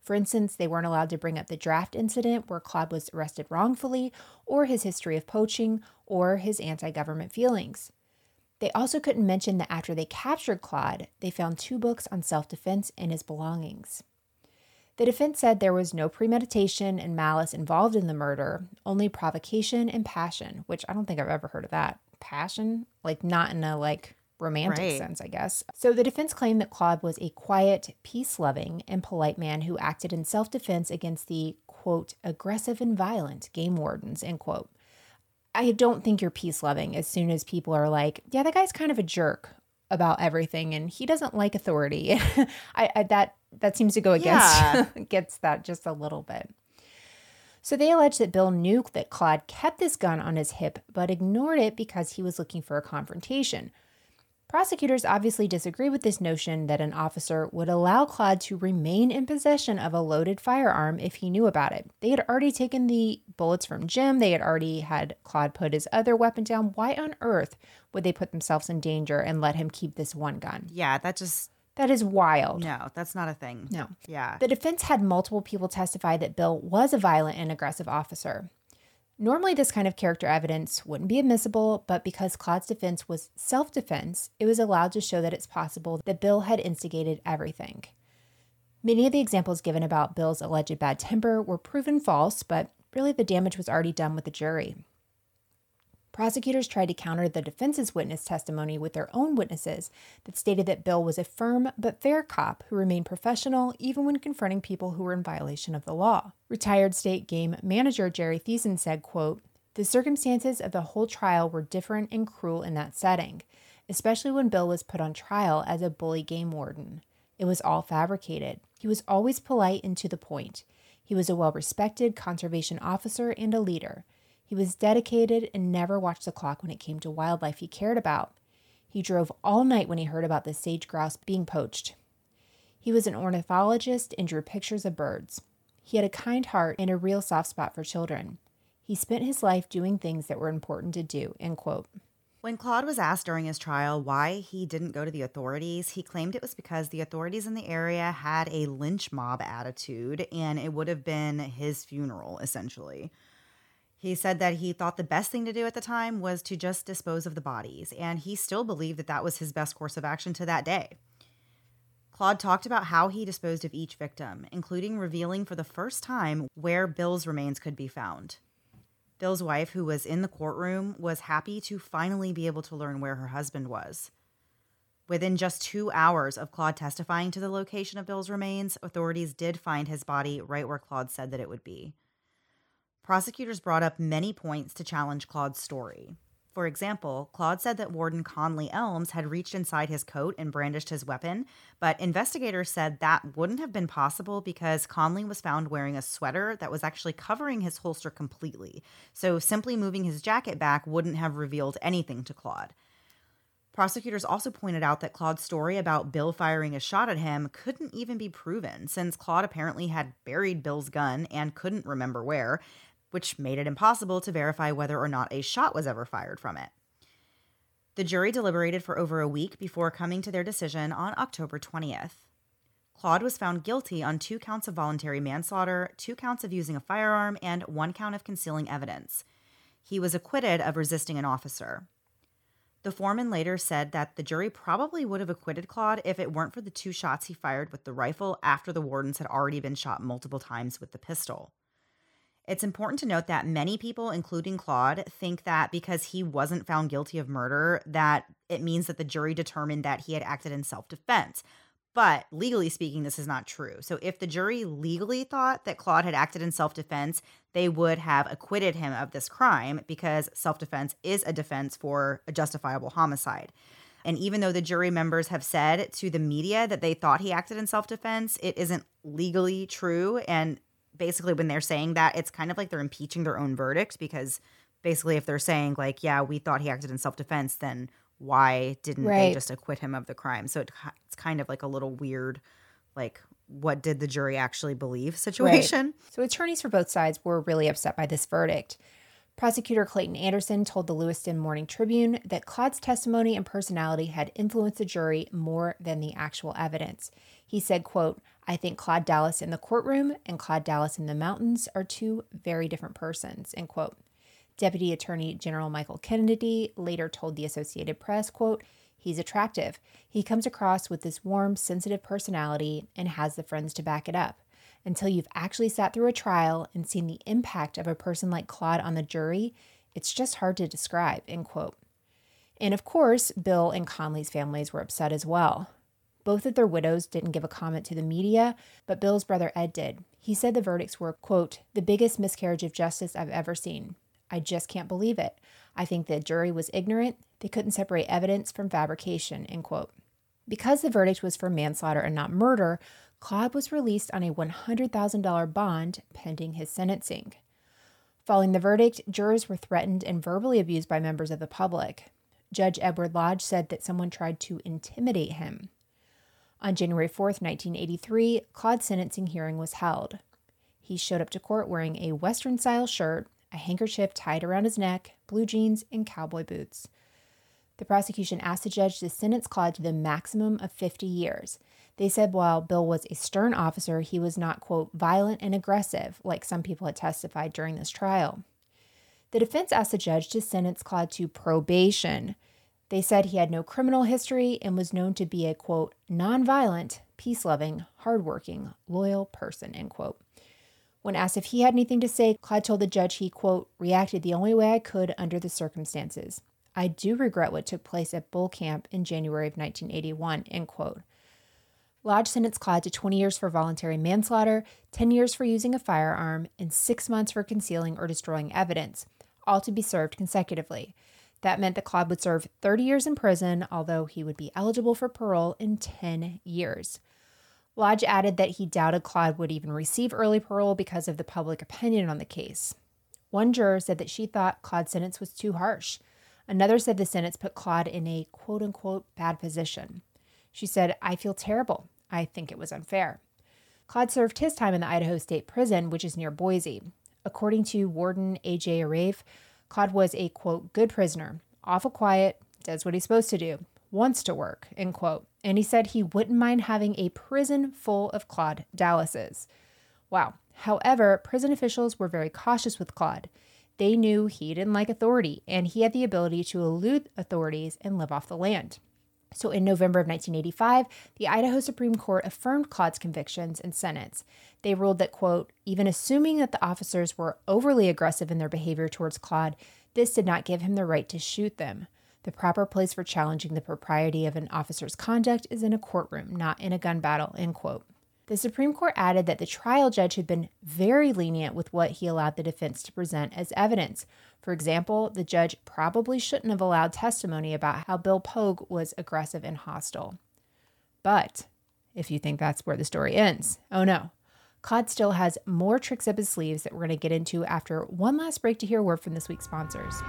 For instance, they weren't allowed to bring up the draft incident where Claude was arrested wrongfully, or his history of poaching, or his anti government feelings. They also couldn't mention that after they captured Claude, they found two books on self defense in his belongings. The defense said there was no premeditation and malice involved in the murder, only provocation and passion, which I don't think I've ever heard of that. Passion? Like not in a like romantic Right. sense, I guess. So the defense claimed that Claude was a quiet, peace-loving, and polite man who acted in self-defense against the quote aggressive and violent game wardens, end quote. I don't think you're peace loving as soon as people are like, yeah, that guy's kind of a jerk about everything and he doesn't like authority. *laughs* I, I that that seems to go against *laughs* gets that just a little bit. So they allege that Bill knew that Claude kept this gun on his hip but ignored it because he was looking for a confrontation. Prosecutors obviously disagree with this notion that an officer would allow Claude to remain in possession of a loaded firearm if he knew about it. They had already taken the bullets from Jim, they had already had Claude put his other weapon down. Why on earth would they put themselves in danger and let him keep this one gun? Yeah, that just That is wild. no, that's not a thing. No. Yeah. The defense had multiple people testify that Bill was a violent and aggressive officer. Normally, this kind of character evidence wouldn't be admissible, but because Claude's defense was self defense, it was allowed to show that it's possible that Bill had instigated everything. Many of the examples given about Bill's alleged bad temper were proven false, but really the damage was already done with the jury. Prosecutors tried to counter the defense's witness testimony with their own witnesses that stated that Bill was a firm but fair cop who remained professional even when confronting people who were in violation of the law. Retired state game manager Jerry Thiessen said, quote, The circumstances of the whole trial were different and cruel in that setting, especially when Bill was put on trial as a bully game warden. It was all fabricated. He was always polite and to the point. He was a well respected conservation officer and a leader. He was dedicated and never watched the clock when it came to wildlife he cared about. He drove all night when he heard about the sage grouse being poached. He was an ornithologist and drew pictures of birds. He had a kind heart and a real soft spot for children. He spent his life doing things that were important to do. End quote. When Claude was asked during his trial why he didn't go to the authorities, he claimed it was because the authorities in the area had a lynch mob attitude and it would have been his funeral, essentially. He said that he thought the best thing to do at the time was to just dispose of the bodies, and he still believed that that was his best course of action to that day. Claude talked about how he disposed of each victim, including revealing for the first time where Bill's remains could be found. Bill's wife, who was in the courtroom, was happy to finally be able to learn where her husband was. Within just two hours of Claude testifying to the location of Bill's remains, authorities did find his body right where Claude said that it would be. Prosecutors brought up many points to challenge Claude's story. For example, Claude said that Warden Conley Elms had reached inside his coat and brandished his weapon, but investigators said that wouldn't have been possible because Conley was found wearing a sweater that was actually covering his holster completely. So simply moving his jacket back wouldn't have revealed anything to Claude. Prosecutors also pointed out that Claude's story about Bill firing a shot at him couldn't even be proven, since Claude apparently had buried Bill's gun and couldn't remember where, which made it impossible to verify whether or not a shot was ever fired from it. The jury deliberated for over a week before coming to their decision on October 20th. Claude was found guilty on two counts of voluntary manslaughter, two counts of using a firearm, and one count of concealing evidence. He was acquitted of resisting an officer. The foreman later said that the jury probably would have acquitted Claude if it weren't for the two shots he fired with the rifle after the wardens had already been shot multiple times with the pistol. It's important to note that many people, including Claude, think that because he wasn't found guilty of murder, that it means that the jury determined that he had acted in self defense. But legally speaking, this is not true. So if the jury legally thought that Claude had acted in self defense, they would have acquitted him of this crime because self defense is a defense for a justifiable homicide. And even though the jury members have said to the media that they thought he acted in self defense, it isn't legally true. And basically, when they're saying that, it's kind of like they're impeaching their own verdict because basically, if they're saying, like, yeah, we thought he acted in self defense, then why didn't right. they just acquit him of the crime? So it, it's kind of like a little weird, like, what did the jury actually believe situation. Right. So attorneys for both sides were really upset by this verdict. Prosecutor Clayton Anderson told the Lewiston Morning Tribune that Claude's testimony and personality had influenced the jury more than the actual evidence. He said, quote, I think Claude Dallas in the courtroom and Claude Dallas in the mountains are two very different persons, end quote. Deputy Attorney General Michael Kennedy later told the Associated Press, quote, He's attractive. He comes across with this warm, sensitive personality and has the friends to back it up. Until you've actually sat through a trial and seen the impact of a person like Claude on the jury, it's just hard to describe, end quote. And of course, Bill and Conley's families were upset as well. Both of their widows didn't give a comment to the media, but Bill's brother Ed did. He said the verdicts were, quote, the biggest miscarriage of justice I've ever seen. I just can't believe it. I think the jury was ignorant. They couldn't separate evidence from fabrication, end quote. Because the verdict was for manslaughter and not murder, Claude was released on a $100,000 bond pending his sentencing. Following the verdict, jurors were threatened and verbally abused by members of the public. Judge Edward Lodge said that someone tried to intimidate him. On January 4, 1983, Claude's sentencing hearing was held. He showed up to court wearing a Western style shirt, a handkerchief tied around his neck, blue jeans, and cowboy boots. The prosecution asked the judge to sentence Claude to the maximum of 50 years. They said while Bill was a stern officer, he was not, quote, violent and aggressive, like some people had testified during this trial. The defense asked the judge to sentence Claude to probation. They said he had no criminal history and was known to be a, quote, nonviolent, peace loving, hardworking, loyal person, end quote. When asked if he had anything to say, Claude told the judge he, quote, reacted the only way I could under the circumstances. I do regret what took place at Bull Camp in January of 1981, end quote. Lodge sentenced Claude to 20 years for voluntary manslaughter, 10 years for using a firearm, and six months for concealing or destroying evidence, all to be served consecutively. That meant that Claude would serve 30 years in prison, although he would be eligible for parole in 10 years. Lodge added that he doubted Claude would even receive early parole because of the public opinion on the case. One juror said that she thought Claude's sentence was too harsh. Another said the sentence put Claude in a quote unquote bad position. She said, I feel terrible. I think it was unfair. Claude served his time in the Idaho State Prison, which is near Boise. According to Warden A.J. Arave, Claude was a quote good prisoner, awful quiet, does what he's supposed to do, wants to work, end quote and he said he wouldn't mind having a prison full of Claude Dallases. Wow. However, prison officials were very cautious with Claude. They knew he didn't like authority, and he had the ability to elude authorities and live off the land. So, in November of 1985, the Idaho Supreme Court affirmed Claude's convictions and sentence. They ruled that, quote, even assuming that the officers were overly aggressive in their behavior towards Claude, this did not give him the right to shoot them. The proper place for challenging the propriety of an officer's conduct is in a courtroom, not in a gun battle, end quote. The Supreme Court added that the trial judge had been very lenient with what he allowed the defense to present as evidence. For example, the judge probably shouldn't have allowed testimony about how Bill Pogue was aggressive and hostile. But if you think that's where the story ends, oh no. Claude still has more tricks up his sleeves that we're going to get into after one last break to hear a word from this week's sponsors.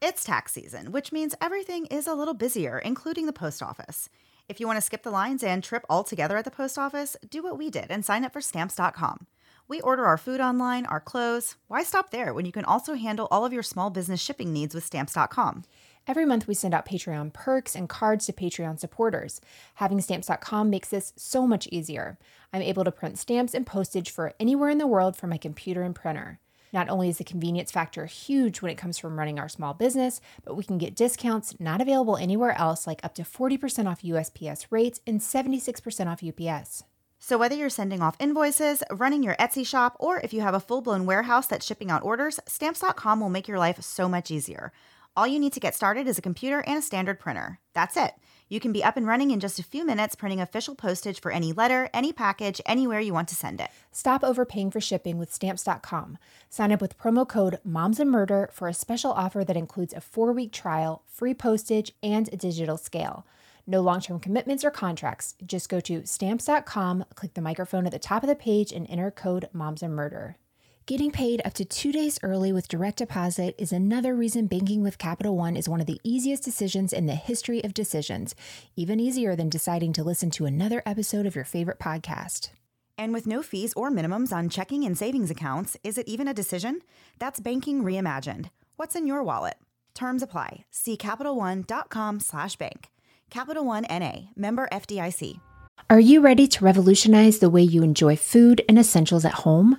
It's tax season, which means everything is a little busier, including the post office. If you want to skip the lines and trip altogether at the post office, do what we did and sign up for stamps.com. We order our food online, our clothes. Why stop there when you can also handle all of your small business shipping needs with stamps.com? Every month, we send out Patreon perks and cards to Patreon supporters. Having stamps.com makes this so much easier. I'm able to print stamps and postage for anywhere in the world from my computer and printer. Not only is the convenience factor huge when it comes from running our small business, but we can get discounts not available anywhere else, like up to 40% off USPS rates and 76% off UPS. So, whether you're sending off invoices, running your Etsy shop, or if you have a full blown warehouse that's shipping out orders, stamps.com will make your life so much easier. All you need to get started is a computer and a standard printer. That's it. You can be up and running in just a few minutes printing official postage for any letter, any package, anywhere you want to send it. Stop overpaying for shipping with stamps.com. Sign up with promo code Moms and Murder for a special offer that includes a four week trial, free postage, and a digital scale. No long term commitments or contracts. Just go to stamps.com, click the microphone at the top of the page, and enter code Moms and Murder. Getting paid up to two days early with direct deposit is another reason banking with Capital One is one of the easiest decisions in the history of decisions, even easier than deciding to listen to another episode of your favorite podcast. And with no fees or minimums on checking and savings accounts, is it even a decision? That's banking reimagined. What's in your wallet? Terms apply. See CapitalOne.com slash bank. Capital One NA, member FDIC. Are you ready to revolutionize the way you enjoy food and essentials at home?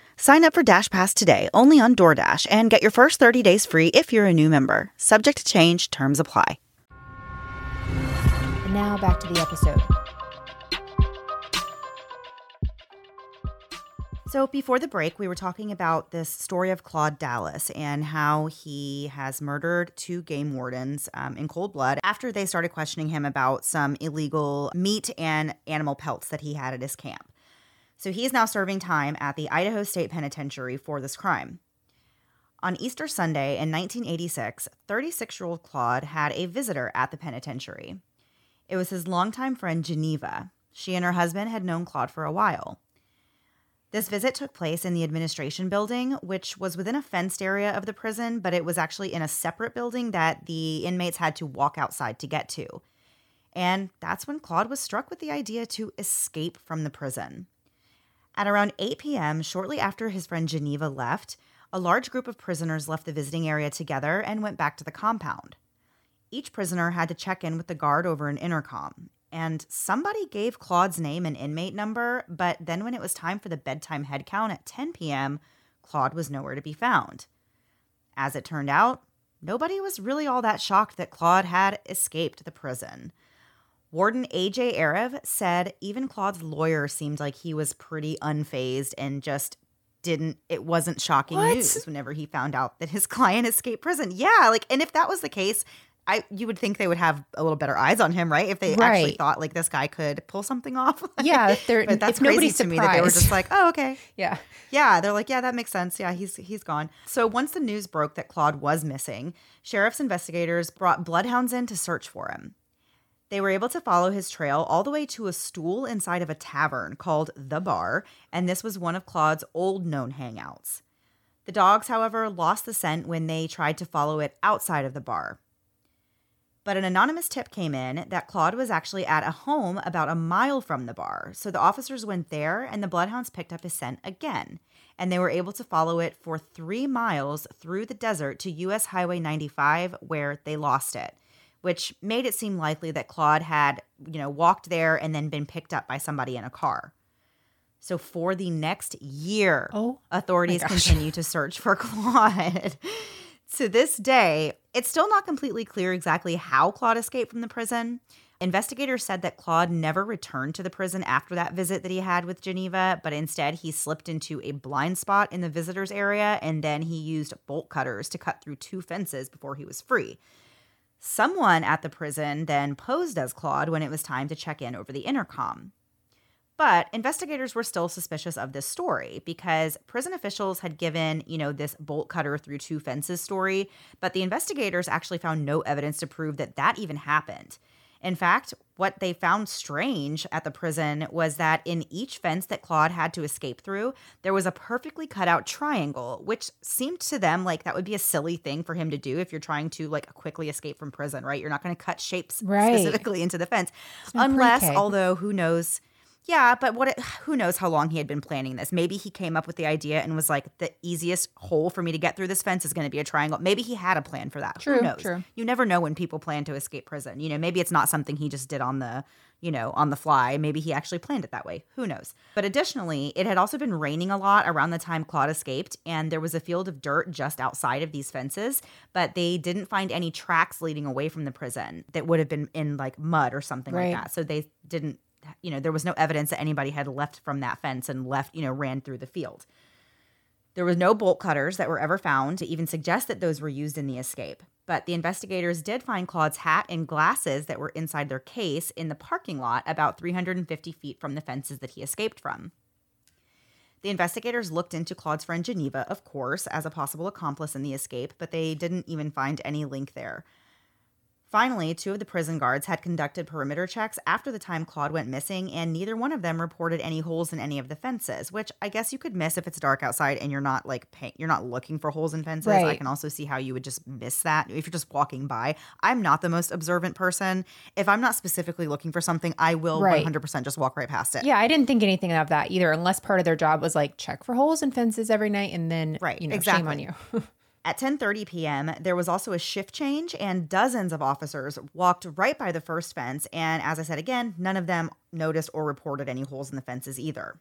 Sign up for Dash Pass today only on DoorDash and get your first 30 days free if you're a new member. Subject to change, terms apply. And now back to the episode. So, before the break, we were talking about this story of Claude Dallas and how he has murdered two game wardens um, in cold blood after they started questioning him about some illegal meat and animal pelts that he had at his camp. So he is now serving time at the Idaho State Penitentiary for this crime. On Easter Sunday in 1986, 36 year old Claude had a visitor at the penitentiary. It was his longtime friend Geneva. She and her husband had known Claude for a while. This visit took place in the administration building, which was within a fenced area of the prison, but it was actually in a separate building that the inmates had to walk outside to get to. And that's when Claude was struck with the idea to escape from the prison. At around 8 p.m., shortly after his friend Geneva left, a large group of prisoners left the visiting area together and went back to the compound. Each prisoner had to check in with the guard over an intercom, and somebody gave Claude's name and inmate number, but then when it was time for the bedtime head count at 10 p.m., Claude was nowhere to be found. As it turned out, nobody was really all that shocked that Claude had escaped the prison. Warden AJ Arave said even Claude's lawyer seemed like he was pretty unfazed and just didn't it wasn't shocking What? news whenever he found out that his *laughs* client escaped prison. Yeah, like and if that was the case, I you would think they would have a little better eyes on him, right? If they actually thought like this guy could pull something *laughs* off. Yeah, but that's crazy to me that they were just like, oh okay, *laughs* Yeah. yeah, they're like, yeah, that makes sense. Yeah, he's he's gone. So once the news broke that Claude was missing, sheriff's investigators brought bloodhounds in to search for him. They were able to follow his trail all the way to a stool inside of a tavern called The Bar, and this was one of Claude's old known hangouts. The dogs, however, lost the scent when they tried to follow it outside of the bar. But an anonymous tip came in that Claude was actually at a home about a mile from the bar. So the officers went there and the bloodhounds picked up his scent again. And they were able to follow it for three miles through the desert to US Highway 95, where they lost it, which made it seem likely that Claude had, you know, walked there and then been picked up by somebody in a car. So for the next year, Oh, authorities continue to search for *laughs* Claude. to this day, it's still not completely clear exactly how Claude escaped from the prison. Investigators said that Claude never returned to the prison after that visit that he had with Geneva, but instead he slipped into a blind spot in the visitors area and then he used bolt cutters to cut through two fences before he was free. Someone at the prison then posed as Claude when it was time to check in over the intercom. But investigators were still suspicious of this story because prison officials had given, you know, this bolt cutter through two fences story, but the investigators actually found no evidence to prove that that even happened. In fact, what they found strange at the prison was that in each fence that Claude had to escape through, there was a perfectly cut out triangle, which seemed to them like that would be a silly thing for him to do if you're trying to like quickly escape from prison, right? You're not going to cut shapes Right. specifically into the fence. Unless, pre-K. although who knows yeah, but what? It, *sighs* who knows how long he had been planning this? Maybe he came up with the idea and was like, the easiest hole for me to get through this fence is going to be a triangle. Maybe he had a plan for that. True, who knows? true. You never know when people plan to escape prison. You know, maybe it's not something he just did on the, you know, on the fly. Maybe he actually planned it that way. Who knows? But additionally, it had also been raining a lot around the time Claude escaped, and there was a field of dirt just outside of these fences. But they didn't find any tracks leading away from the prison that would have been in like mud or something Right. like that. So they didn't you know, there was no evidence that anybody had left from that fence and left, you know, ran through the field. There was no bolt cutters that were ever found to even suggest that those were used in the escape. But the investigators did find Claude's hat and glasses that were inside their case in the parking lot about 350 feet from the fences that he escaped from. The investigators looked into Claude's friend Geneva, of course, as a possible accomplice in the escape, but they didn't even find any link there. Finally, two of the prison guards had conducted perimeter checks after the time Claude went missing, and neither one of them reported any holes in any of the fences, which I guess you could miss if it's dark outside and you're not like pay- you're not looking for holes in fences. I can also see how you would just miss that if you're just walking by. I'm not the most observant person. If I'm not specifically looking for something, I will Right. 100% just walk right past it. Yeah, I didn't think anything of that either, unless part of their job was like check for holes in fences every night and then, Right, you know, shame on you. *laughs* At 10:30 p.m., there was also a shift change and dozens of officers walked right by the first fence and as I said again, none of them noticed or reported any holes in the fences either.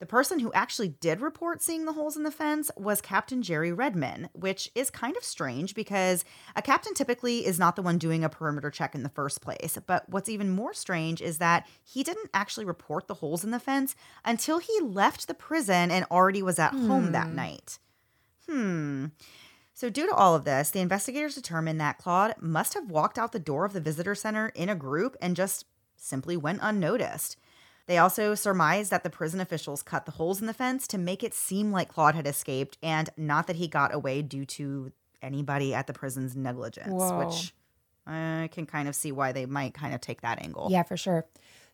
The person who actually did report seeing the holes in the fence was Captain Jerry Redman, which is kind of strange because a captain typically is not the one doing a perimeter check in the first place. But what's even more strange is that he didn't actually report the holes in the fence until he left the prison and already was at home that hmm. night. Hmm. So, due to all of this, the investigators determined that Claude must have walked out the door of the visitor center in a group and just simply went unnoticed. They also surmised that the prison officials cut the holes in the fence to make it seem like Claude had escaped and not that he got away due to anybody at the prison's negligence, Whoa. which I can kind of see why they might kind of take that angle. Yeah, for sure.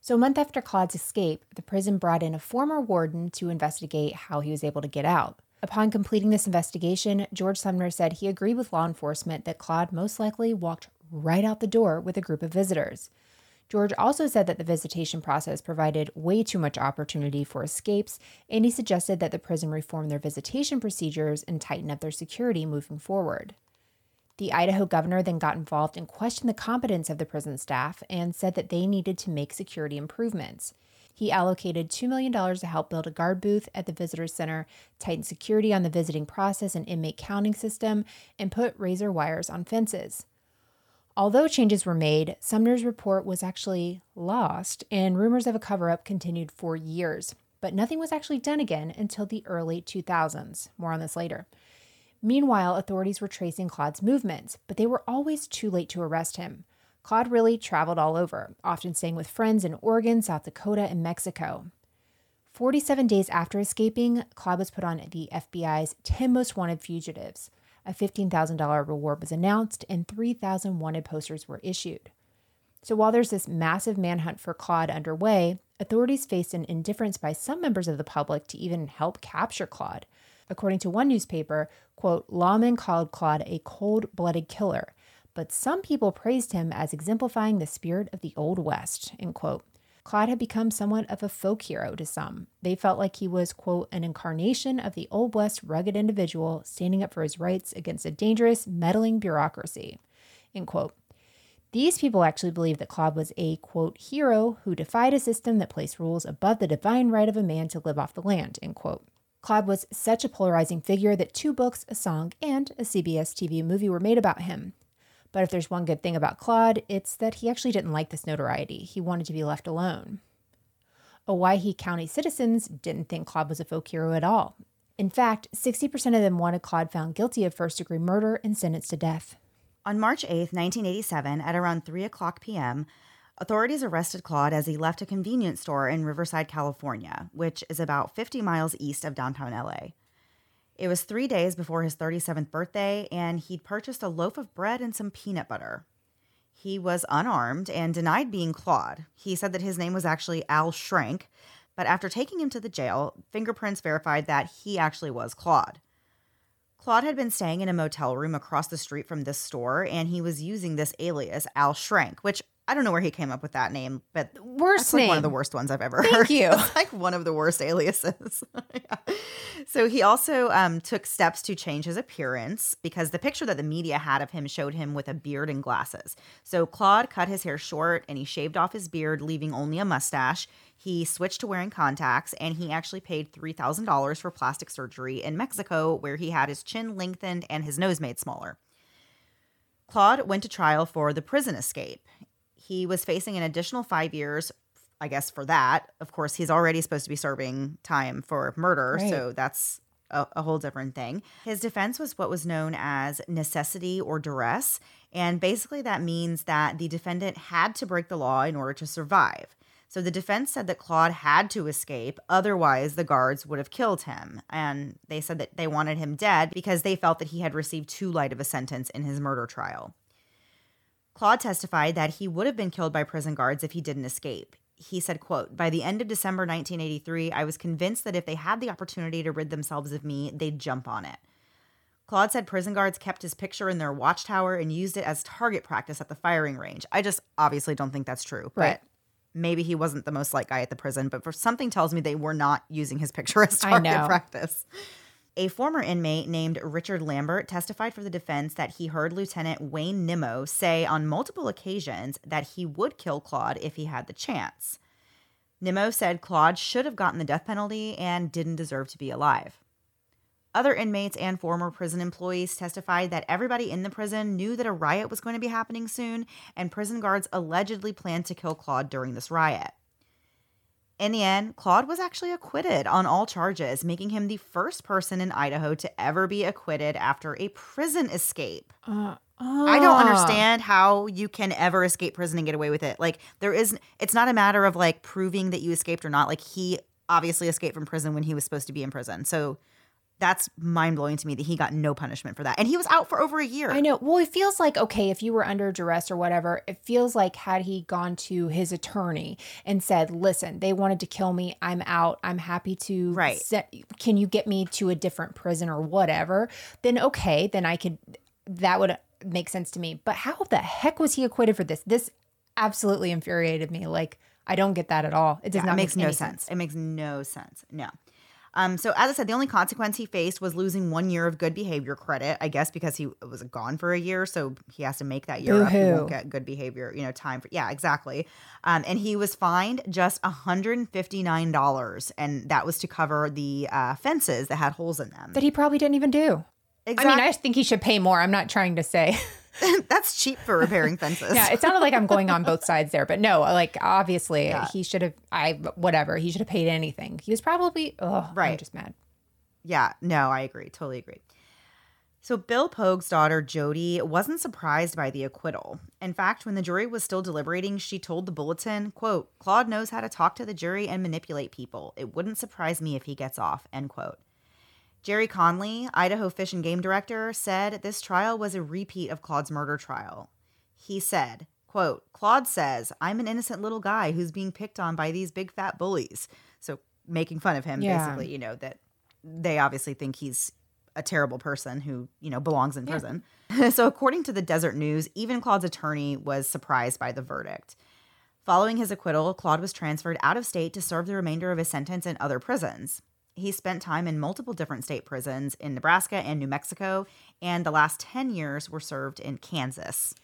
So, a month after Claude's escape, the prison brought in a former warden to investigate how he was able to get out. Upon completing this investigation, George Sumner said he agreed with law enforcement that Claude most likely walked right out the door with a group of visitors. George also said that the visitation process provided way too much opportunity for escapes, and he suggested that the prison reform their visitation procedures and tighten up their security moving forward. The Idaho governor then got involved and questioned the competence of the prison staff and said that they needed to make security improvements. He allocated $2 million to help build a guard booth at the visitor center, tighten security on the visiting process and inmate counting system, and put razor wires on fences. Although changes were made, Sumner's report was actually lost, and rumors of a cover up continued for years. But nothing was actually done again until the early 2000s. More on this later. Meanwhile, authorities were tracing Claude's movements, but they were always too late to arrest him. Claude really traveled all over, often staying with friends in Oregon, South Dakota, and Mexico. 47 days after escaping, Claude was put on the FBI's 10 most wanted fugitives. A $15,000 reward was announced, and 3,000 wanted posters were issued. So while there's this massive manhunt for Claude underway, authorities faced an indifference by some members of the public to even help capture Claude. According to one newspaper, quote, lawmen called Claude a cold-blooded killer, but some people praised him as exemplifying the spirit of the Old West, end quote. Claude had become somewhat of a folk hero to some. They felt like he was, quote, an incarnation of the Old West rugged individual standing up for his rights against a dangerous, meddling bureaucracy, end quote. These people actually believed that Claude was a, quote, hero who defied a system that placed rules above the divine right of a man to live off the land, end quote. Claude was such a polarizing figure that two books, a song, and a CBS TV movie were made about him. But if there's one good thing about Claude, it's that he actually didn't like this notoriety. He wanted to be left alone. Owyhee County citizens didn't think Claude was a folk hero at all. In fact, 60% of them wanted Claude found guilty of first degree murder and sentenced to death. On March 8, 1987, at around 3 o'clock p.m., authorities arrested Claude as he left a convenience store in Riverside, California, which is about 50 miles east of downtown LA. It was three days before his 37th birthday, and he'd purchased a loaf of bread and some peanut butter. He was unarmed and denied being Claude. He said that his name was actually Al Schrank, but after taking him to the jail, fingerprints verified that he actually was Claude. Claude had been staying in a motel room across the street from this store, and he was using this alias, Al Schrank, which I don't know where he came up with that name, but worst that's like name. one of the worst ones I've ever Thank heard. *laughs* you. It's like one of the worst aliases. *laughs* yeah. So he also um, took steps to change his appearance because the picture that the media had of him showed him with a beard and glasses. So Claude cut his hair short and he shaved off his beard, leaving only a mustache. He switched to wearing contacts and he actually paid $3,000 for plastic surgery in Mexico, where he had his chin lengthened and his nose made smaller. Claude went to trial for the prison escape. He was facing an additional five years, I guess, for that. Of course, he's already supposed to be serving time for murder, Right. so that's a, a whole different thing. His defense was what was known as necessity or duress. And basically, that means that the defendant had to break the law in order to survive. So the defense said that Claude had to escape, otherwise, the guards would have killed him. And they said that they wanted him dead because they felt that he had received too light of a sentence in his murder trial. Claude testified that he would have been killed by prison guards if he didn't escape. He said, quote, By the end of December 1983, I was convinced that if they had the opportunity to rid themselves of me, they'd jump on it. Claude said prison guards kept his picture in their watchtower and used it as target practice at the firing range. I just obviously don't think that's true. Right. But maybe he wasn't the most liked guy at the prison, but for something tells me they were not using his picture as I target know. practice. A former inmate named Richard Lambert testified for the defense that he heard Lieutenant Wayne Nimmo say on multiple occasions that he would kill Claude if he had the chance. Nimmo said Claude should have gotten the death penalty and didn't deserve to be alive. Other inmates and former prison employees testified that everybody in the prison knew that a riot was going to be happening soon, and prison guards allegedly planned to kill Claude during this riot. In the end, Claude was actually acquitted on all charges, making him the first person in Idaho to ever be acquitted after a prison escape. Uh, I don't ah. understand how you can ever escape prison and get away with it. Like there is it's not a matter of like proving that you escaped or not. Like he obviously escaped from prison when he was supposed to be in prison. So that's mind blowing to me that he got no punishment for that. And he was out for over a year. I know. Well, it feels like okay, if you were under duress or whatever, it feels like had he gone to his attorney and said, "Listen, they wanted to kill me. I'm out. I'm happy to Right. se- can you get me to a different prison or whatever?" Then okay, then I could that would make sense to me. But how the heck was he acquitted for this? This absolutely infuriated me. Like I don't get that at all. It does Yeah, not it makes make no any sense. It makes no sense. No. Um, so as I said, the only consequence he faced was losing one year of good behavior credit. I guess because he was gone for a year, so he has to make that year up. He Boo-hoo. won't get good behavior, you know, time for yeah, exactly. Um, and he was fined just hundred and fifty nine dollars, and that was to cover the uh, fences that had holes in them. That he probably didn't even do. exactly. I mean, I just think he should pay more. I'm not trying to say. *laughs* *laughs* that's cheap for repairing fences. yeah, it sounded like I'm going on both *laughs* sides there, but no, like obviously Yeah. he should have. I whatever he should have paid anything. He was probably. Oh, I'm Right. just mad. Yeah, no, I agree. Totally agree. So Bill Pogue's daughter Jody wasn't surprised by the acquittal. In fact, when the jury was still deliberating, she told the bulletin, quote, Claude knows how to talk to the jury and manipulate people. It wouldn't surprise me if he gets off, end quote. Jerry Conley, Idaho Fish and Game Director, said this trial was a repeat of Claude's murder trial. He said, quote, Claude says, I'm an innocent little guy who's being picked on by these big fat bullies. So making fun of him, Yeah. basically, you know, that they obviously think he's a terrible person who, you know, belongs in prison. *laughs* so, according to the Deseret News, even Claude's attorney was surprised by the verdict. Following his acquittal, Claude was transferred out of state to serve the remainder of his sentence in other prisons. He spent time in multiple different state prisons in Nebraska and New Mexico, and the last 10 years were served in Kansas.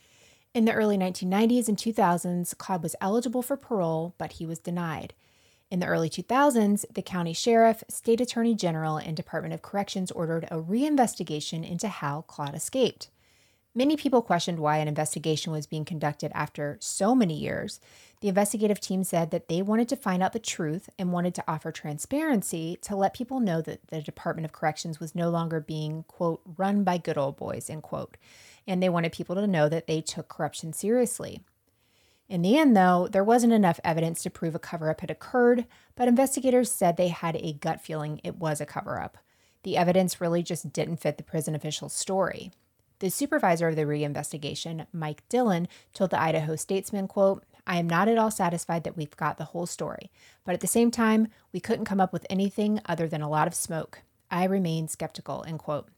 In the early 1990s and 2000s, Claude was eligible for parole, but he was denied. In the early 2000s, the county sheriff, state attorney general, and Department of Corrections ordered a reinvestigation into how Claude escaped. Many people questioned why an investigation was being conducted after so many years. The investigative team said that they wanted to find out the truth and wanted to offer transparency to let people know that the Department of Corrections was no longer being, quote, run by good old boys, end quote. And they wanted people to know that they took corruption seriously. In the end, though, there wasn't enough evidence to prove a cover up had occurred, but investigators said they had a gut feeling it was a cover up. The evidence really just didn't fit the prison official's story. The supervisor of the reinvestigation, Mike Dillon, told the Idaho Statesman, quote, I am not at all satisfied that we've got the whole story, but at the same time, we couldn't come up with anything other than a lot of smoke. I remain skeptical, end quote.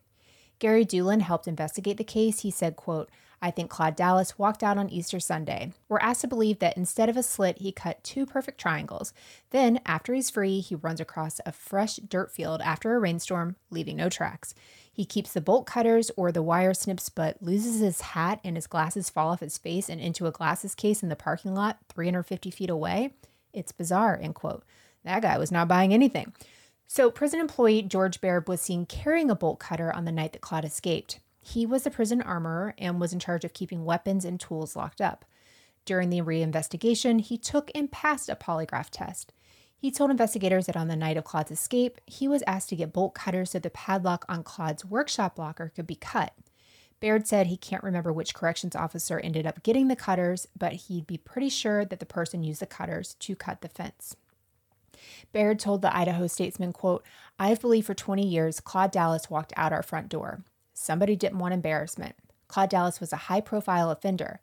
Gary Doolin helped investigate the case. He said, quote, I think Claude Dallas walked out on Easter Sunday. We're asked to believe that instead of a slit, he cut two perfect triangles. Then, after he's free, he runs across a fresh dirt field after a rainstorm, leaving no tracks. He keeps the bolt cutters or the wire snips, but loses his hat and his glasses fall off his face and into a glasses case in the parking lot 350 feet away. It's bizarre, end quote. That guy was not buying anything. So, prison employee George Baird was seen carrying a bolt cutter on the night that Claude escaped. He was a prison armorer and was in charge of keeping weapons and tools locked up. During the reinvestigation, he took and passed a polygraph test. He told investigators that on the night of Claude's escape, he was asked to get bolt cutters so the padlock on Claude's workshop locker could be cut. Baird said he can't remember which corrections officer ended up getting the cutters, but he'd be pretty sure that the person used the cutters to cut the fence. Baird told the Idaho Statesman, quote, I've believed for 20 years Claude Dallas walked out our front door. Somebody didn't want embarrassment. Claude Dallas was a high profile offender.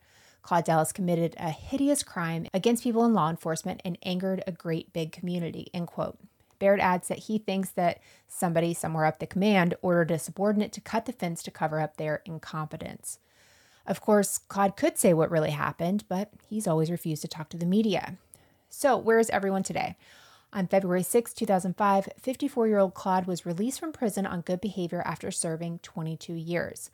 Claude Dallas committed a hideous crime against people in law enforcement and angered a great big community, end quote. Baird adds that he thinks that somebody somewhere up the command ordered a subordinate to cut the fence to cover up their incompetence. Of course, Claude could say what really happened, but he's always refused to talk to the media. So, where is everyone today? On February 6, 2005, 54 year old Claude was released from prison on good behavior after serving 22 years.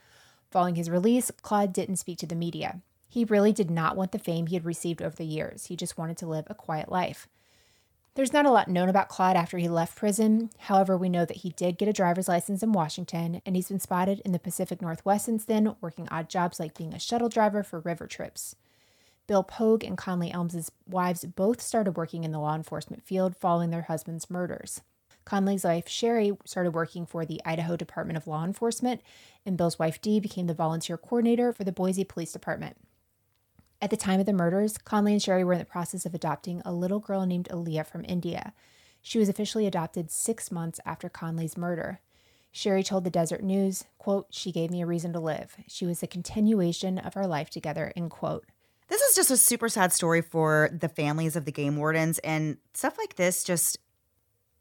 Following his release, Claude didn't speak to the media. He really did not want the fame he had received over the years. He just wanted to live a quiet life. There's not a lot known about Claude after he left prison. However, we know that he did get a driver's license in Washington, and he's been spotted in the Pacific Northwest since then, working odd jobs like being a shuttle driver for river trips. Bill Pogue and Conley Elms' wives both started working in the law enforcement field following their husbands' murders. Conley's wife, Sherry, started working for the Idaho Department of Law Enforcement, and Bill's wife, Dee, became the volunteer coordinator for the Boise Police Department. At the time of the murders, Conley and Sherry were in the process of adopting a little girl named Aaliyah from India. She was officially adopted six months after Conley's murder. Sherry told the Deseret News, quote, She gave me a reason to live. She was a continuation of our life together, end quote. This is just a super sad story for the families of the game wardens, and stuff like this just,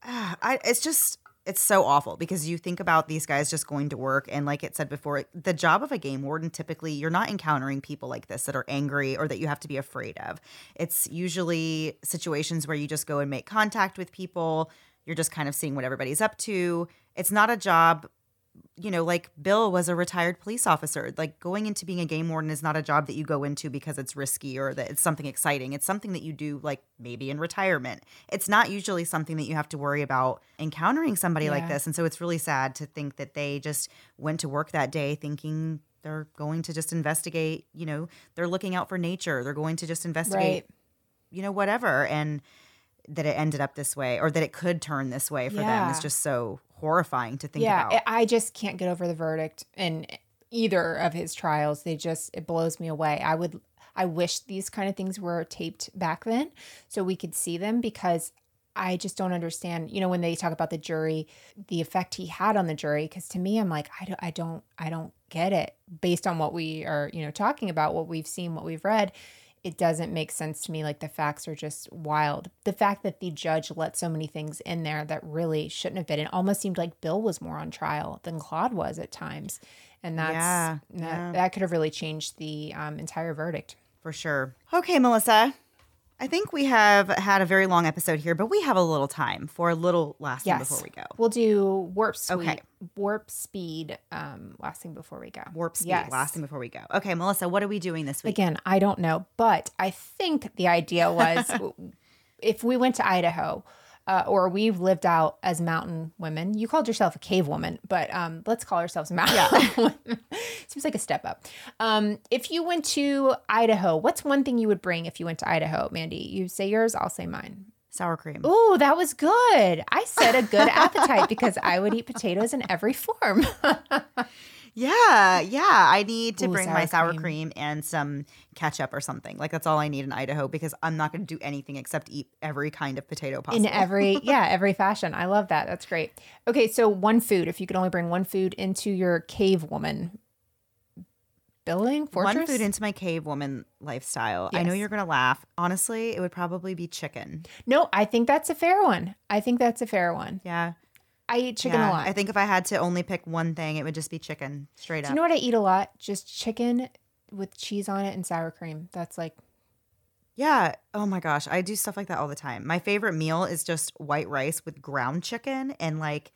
uh, I, it's just it's so awful because you think about these guys just going to work and like it said before the job of a game warden typically you're not encountering people like this that are angry or that you have to be afraid of. It's usually situations where you just go and make contact with people. You're just kind of seeing what everybody's up to. It's not a job you know, like Bill was a retired police officer. Like going into being a game warden is not a job that you go into because it's risky or that it's something exciting. It's something that you do like maybe in retirement. It's not usually something that you have to worry about encountering somebody yeah. like this. And so it's really sad to think that they just went to work that day thinking they're going to just investigate, you know, they're looking out for nature. They're going to just investigate, right. you know, whatever. And that it ended up this way or that it could turn this way for yeah. them is just so horrifying to think yeah, about. I just can't get over the verdict in either of his trials. They just it blows me away. I would I wish these kind of things were taped back then so we could see them because I just don't understand, you know, when they talk about the jury, the effect he had on the jury because to me I'm like I don't I don't I don't get it based on what we are, you know, talking about, what we've seen, what we've read it doesn't make sense to me. Like the facts are just wild. The fact that the judge let so many things in there that really shouldn't have been. It almost seemed like Bill was more on trial than Claude was at times. And that's Yeah, that, yeah. that could have really changed the um, entire verdict. For sure. Okay, Melissa. I think we have had a very long episode here, but we have a little time for a little last thing before we go. We'll do warp speed. Okay. Warp speed. Um, last thing before we go. Warp speed. Yes. Last thing before we go. Okay, Melissa, what are we doing this week? Again, I don't know, but I think the idea was *laughs* if we went to Idaho, uh, or we've lived out as mountain women. You called yourself a cave woman, but um, let's call ourselves mountain *laughs* women. Seems like a step up. Um, if you went to Idaho, what's one thing you would bring if you went to Idaho, Mandy? You say yours, I'll say mine. Sour cream. Oh, that was good. I said a good appetite because I would eat potatoes in every form. *laughs* Yeah, yeah. I need to Ooh, bring sour my sour cream. cream. and some ketchup or something. Like that's all I need in Idaho because I'm not going to do anything except eat every kind of potato possible. in every *laughs* yeah every fashion i love that that's great okay so one food if you could only bring one food into your cave woman building fortress One food into my cave woman lifestyle. I know you're going to laugh. Honestly, it would probably be chicken. no i think that's a fair one i think that's a fair one Yeah. I eat chicken yeah. a lot I think if I had to only pick one thing, it would just be chicken, straight do up. you know what i eat a lot just chicken with cheese on it and sour cream that's like Yeah. Oh my gosh. I do stuff like that all the time. My favorite meal is just white rice with ground chicken and like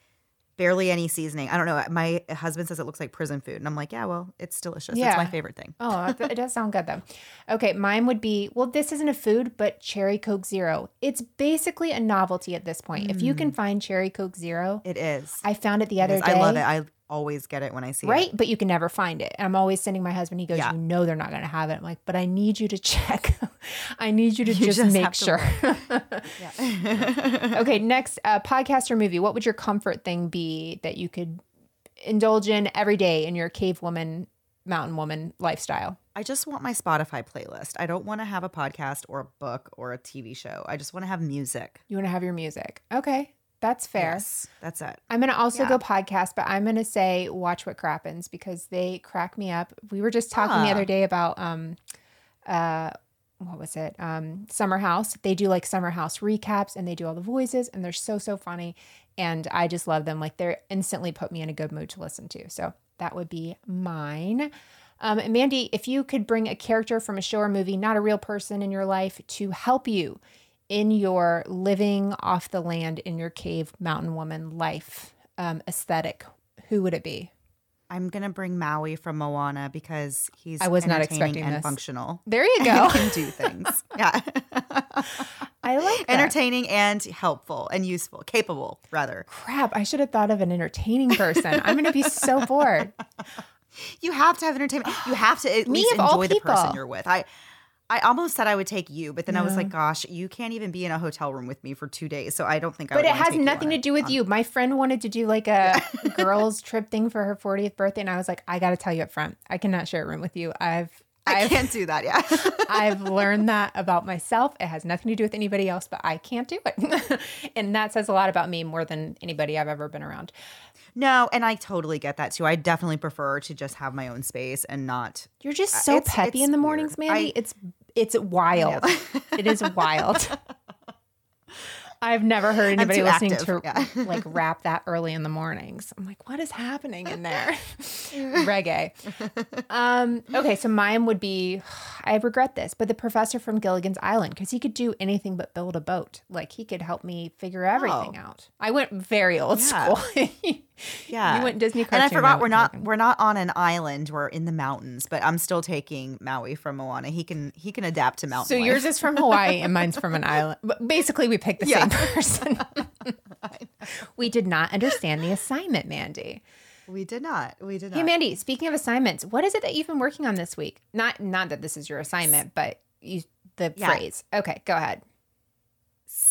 barely any seasoning. I don't know. My husband says it looks like prison food. And I'm like, yeah, well, it's delicious. It's Yeah. my favorite thing. Oh, it does sound good though. Okay, mine would be well, this isn't a food, but Cherry Coke Zero. It's basically a novelty at this point. If you can mm. find Cherry Coke Zero, It is. I found it the other is. day. I love it. I always get it when I see right? it. Right, but you can never find it. And I'm always sending my husband. He goes, Yeah. "You know they're not going to have it." I'm like, "But I need you to check. *laughs* I need you to You just, just make sure." *laughs* Yeah. okay, next, uh, podcast or movie. What would your comfort thing be that you could indulge in every day in your cave woman, mountain woman lifestyle? I just want my Spotify playlist. I don't want to have a podcast or a book or a TV show. I just want to have music. You want to have your music. Okay, that's fair. Yes, that's it. I'm going to also Yeah. go podcast, but I'm going to say watch what crappens because they crack me up. We were just talking the Ah. other day about um uh what was it? Um Summer House. They do like Summer House recaps and they do all the voices and they're so so funny and I just love them. Like they're instantly put me in a good mood to listen to. So that would be mine. Um, and Mandy, if you could bring a character from a show or movie, not a real person in your life, to help you in your living off the land in your cave mountain woman life um, aesthetic, who would it be? I'm gonna bring Maui from Moana because he's I was not entertaining expecting and this. functional. There you *laughs* go. can do things. *laughs* Yeah. I like that. entertaining and helpful and useful, capable rather. Crap, I should have thought of an entertaining person. I'm to be so bored. *laughs* You have to have entertainment. You have to at Me least enjoy the person you're with. I I almost said I would take you, but then I was like, gosh, you can't even be in a hotel room with me for two days. So I don't think I But it has nothing to do with On- you. My friend wanted to do like a *laughs* girls trip thing for her 40th birthday, and I was like, I got to tell you up front, I cannot share a room with you. I've I I've, can't do that. Yeah. *laughs* I've *laughs* learned that about myself. It has nothing to do with anybody else, but I can't do it. and that says a lot about me more than anybody I've ever been around. no, and I totally get that too. I definitely prefer to just have my own space and not. You're just so it's- peppy it's in the mornings, weird. Mandy. I- it's it's wild. it is wild. *laughs* I've never heard anybody listening active, to yeah. *laughs* like rap that early in the mornings. I'm like, what is happening in there? *laughs* Reggae. Um, okay, so mine would be *sighs* I regret this, but the professor from Gilligan's Island, because he could do anything but build a boat. Like he could help me figure everything Oh. out. I went very old Yeah. school. Yeah. You went Disney And I forgot we're not we're not on an island. We're in the mountains, but I'm still taking Maui from Moana. He can he can adapt to mountain. So life. yours is from Hawaii and mine's from an *laughs* island. But basically, we picked the Yeah. same person. *laughs* we did not understand the assignment, Mandy. we did not. We did not. Hey, Mandy. Speaking of assignments, what is it that you've been working on this week? Not not that this is your assignment, but you the Yeah. phrase. Okay, go ahead.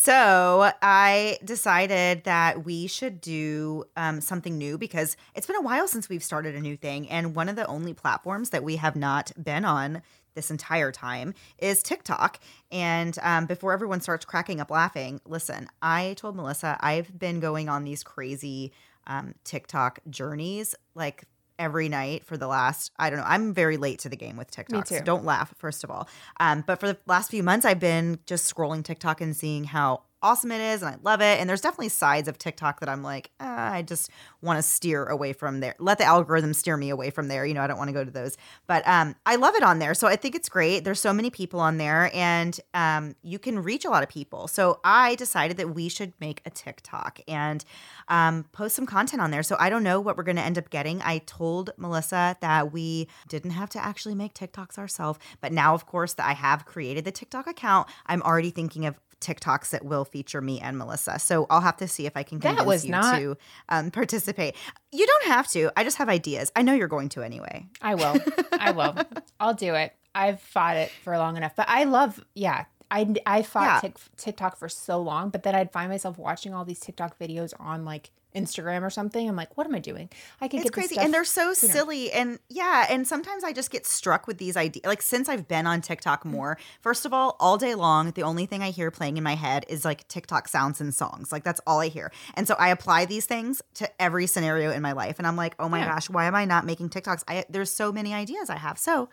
So I decided that we should do um, something new because it's been a while since we've started a new thing, and one of the only platforms that we have not been on this entire time is TikTok. And um, before everyone starts cracking up laughing, listen, I told Melissa I've been going on these crazy um, TikTok journeys like every night for the last, I don't know, I'm very late to the game with TikTok. So don't laugh, first of all. Um, but for the last few months, I've been just scrolling TikTok and seeing how awesome it is and I love it. And there's definitely sides of TikTok that I'm like, ah, I just want to steer away from there. Let the algorithm steer me away from there. You know, I don't want to go to those. But um, I love it on there. So I think it's great. There's so many people on there and um, you can reach a lot of people. So I decided that we should make a TikTok and um, post some content on there. So I don't know what we're going to end up getting. I told Melissa that we didn't have to actually make TikToks ourselves. But now, of course, that I have created the TikTok account, I'm already thinking of TikToks that will feature me and Melissa. So I'll have to see if I can That convince was you not- to um, participate. You don't have to. I just have ideas. I know you're going to anyway. I will. I will. *laughs* I'll do it. I've fought it for long enough, but I love, yeah. I, I fought Yeah. Tik TikTok for so long, but then I'd find myself watching all these TikTok videos on like Instagram or something. I'm like, what am I doing? I can It's get crazy. stuff And they're so sooner. silly. And yeah, and sometimes I just get struck with these ideas. Like since I've been on TikTok Mm. more, first of all, all day long, the only thing I hear playing in my head is like TikTok sounds and songs. Like that's all I hear. And so I apply these things to every scenario in my life. And I'm like, oh my Yeah. gosh, why am I not making TikToks? I there's so many ideas I have. So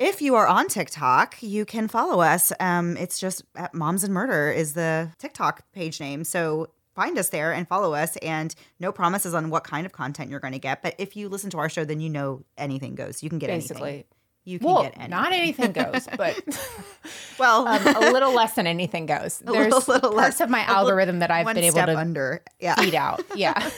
if you are on TikTok, you can follow us. Um, it's just at Moms and Murder is the TikTok page name. So find us there and follow us. And no promises on what kind of content you're going to get. But if you listen to our show, then you know anything goes. You can get basically. anything. You can Well, get anything. not anything goes, but *laughs* well, um, a little less than anything goes. *laughs* A There's little- little parts less. of my A little- algorithm that I've been able to under. Yeah. feed out. *laughs* Yeah.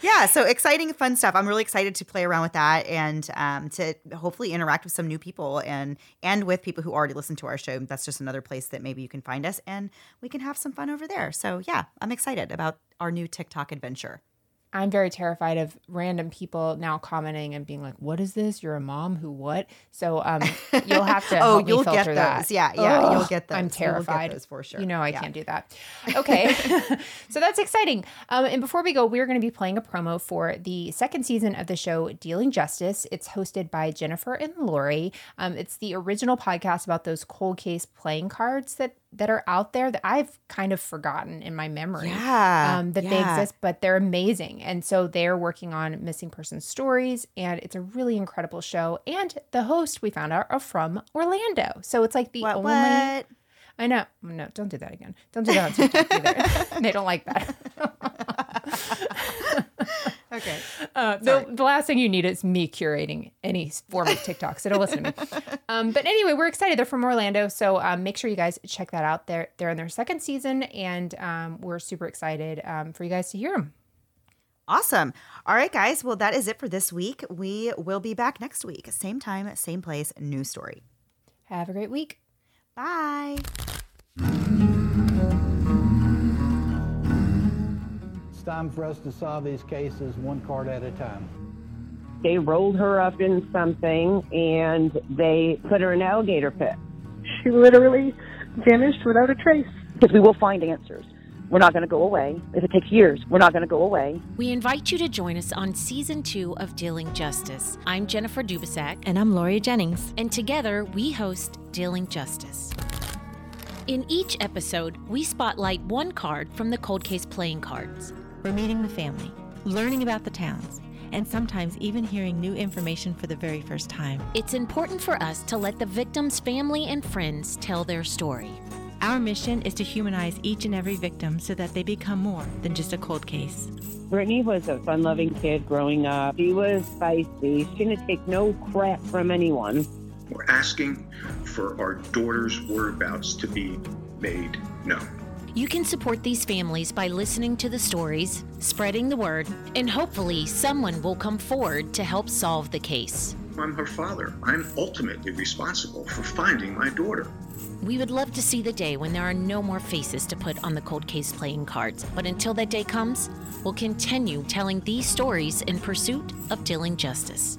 yeah so exciting fun stuff i'm really excited to play around with that and um, to hopefully interact with some new people and and with people who already listen to our show that's just another place that maybe you can find us and we can have some fun over there so yeah i'm excited about our new tiktok adventure I'm very terrified of random people now commenting and being like, "What is this? You're a mom who what?" So um, you'll have to *laughs* Oh, you'll get filter those. that. Yeah, yeah, you'll get those. I'm You will get terrified. those for sure. You know I Yeah. can't do that. Okay, *laughs* so that's exciting. Um, and before we go, we're going to be playing a promo for the second season of the show Dealing Justice. It's hosted by Jennifer and Lori. Um, it's the original podcast about those cold case playing cards that that are out there that I've kind of forgotten in my memory Yeah, um, that they exist, but they're amazing. And so they're working on missing person stories, and it's a really incredible show. And the host we found out are from Orlando, so it's like the what only. what I know. No, don't do that again. Don't do that on TikTok either. *laughs* *laughs* they don't like that. *laughs* *laughs* okay Uh, the, the last thing you need is me curating any form of TikTok. So don't listen to me. *laughs* Um, but anyway, we're excited. They're from Orlando, so um, make sure you guys check that out. They're they're in their second season, and um, we're super excited um, for you guys to hear them. awesome all right guys well that is it for this week we will be back next week same time same place new story Have a great week. bye time for us to solve these cases one card at a time. They rolled her up in something and they put her in an alligator pit. She literally vanished without a trace. Because we will find answers. We're not going to go away. If it takes years, we're not going to go away. We invite you to join us on season two of Dealing Justice. I'm Jennifer Dubisak, And I'm Lori Jennings. and together we host Dealing Justice. In each episode, we spotlight one card from the cold case playing cards. We're meeting the family, learning about the towns, and sometimes even hearing new information for the very first time. It's important for us to let the victim's family and friends tell their story. Our mission is to humanize each and every victim so that they become more than just a cold case. Brittany was a fun loving kid growing up. She was feisty. She didn't take no crap from anyone. We're asking for our daughter's whereabouts to be made known. You can support these families by listening to the stories, spreading the word, and hopefully someone will come forward to help solve the case. I'm her father. I'm ultimately responsible for finding my daughter. We would love to see the day when there are no more faces to put on the cold case playing cards. But until that day comes, we'll continue telling these stories in pursuit of dealing justice.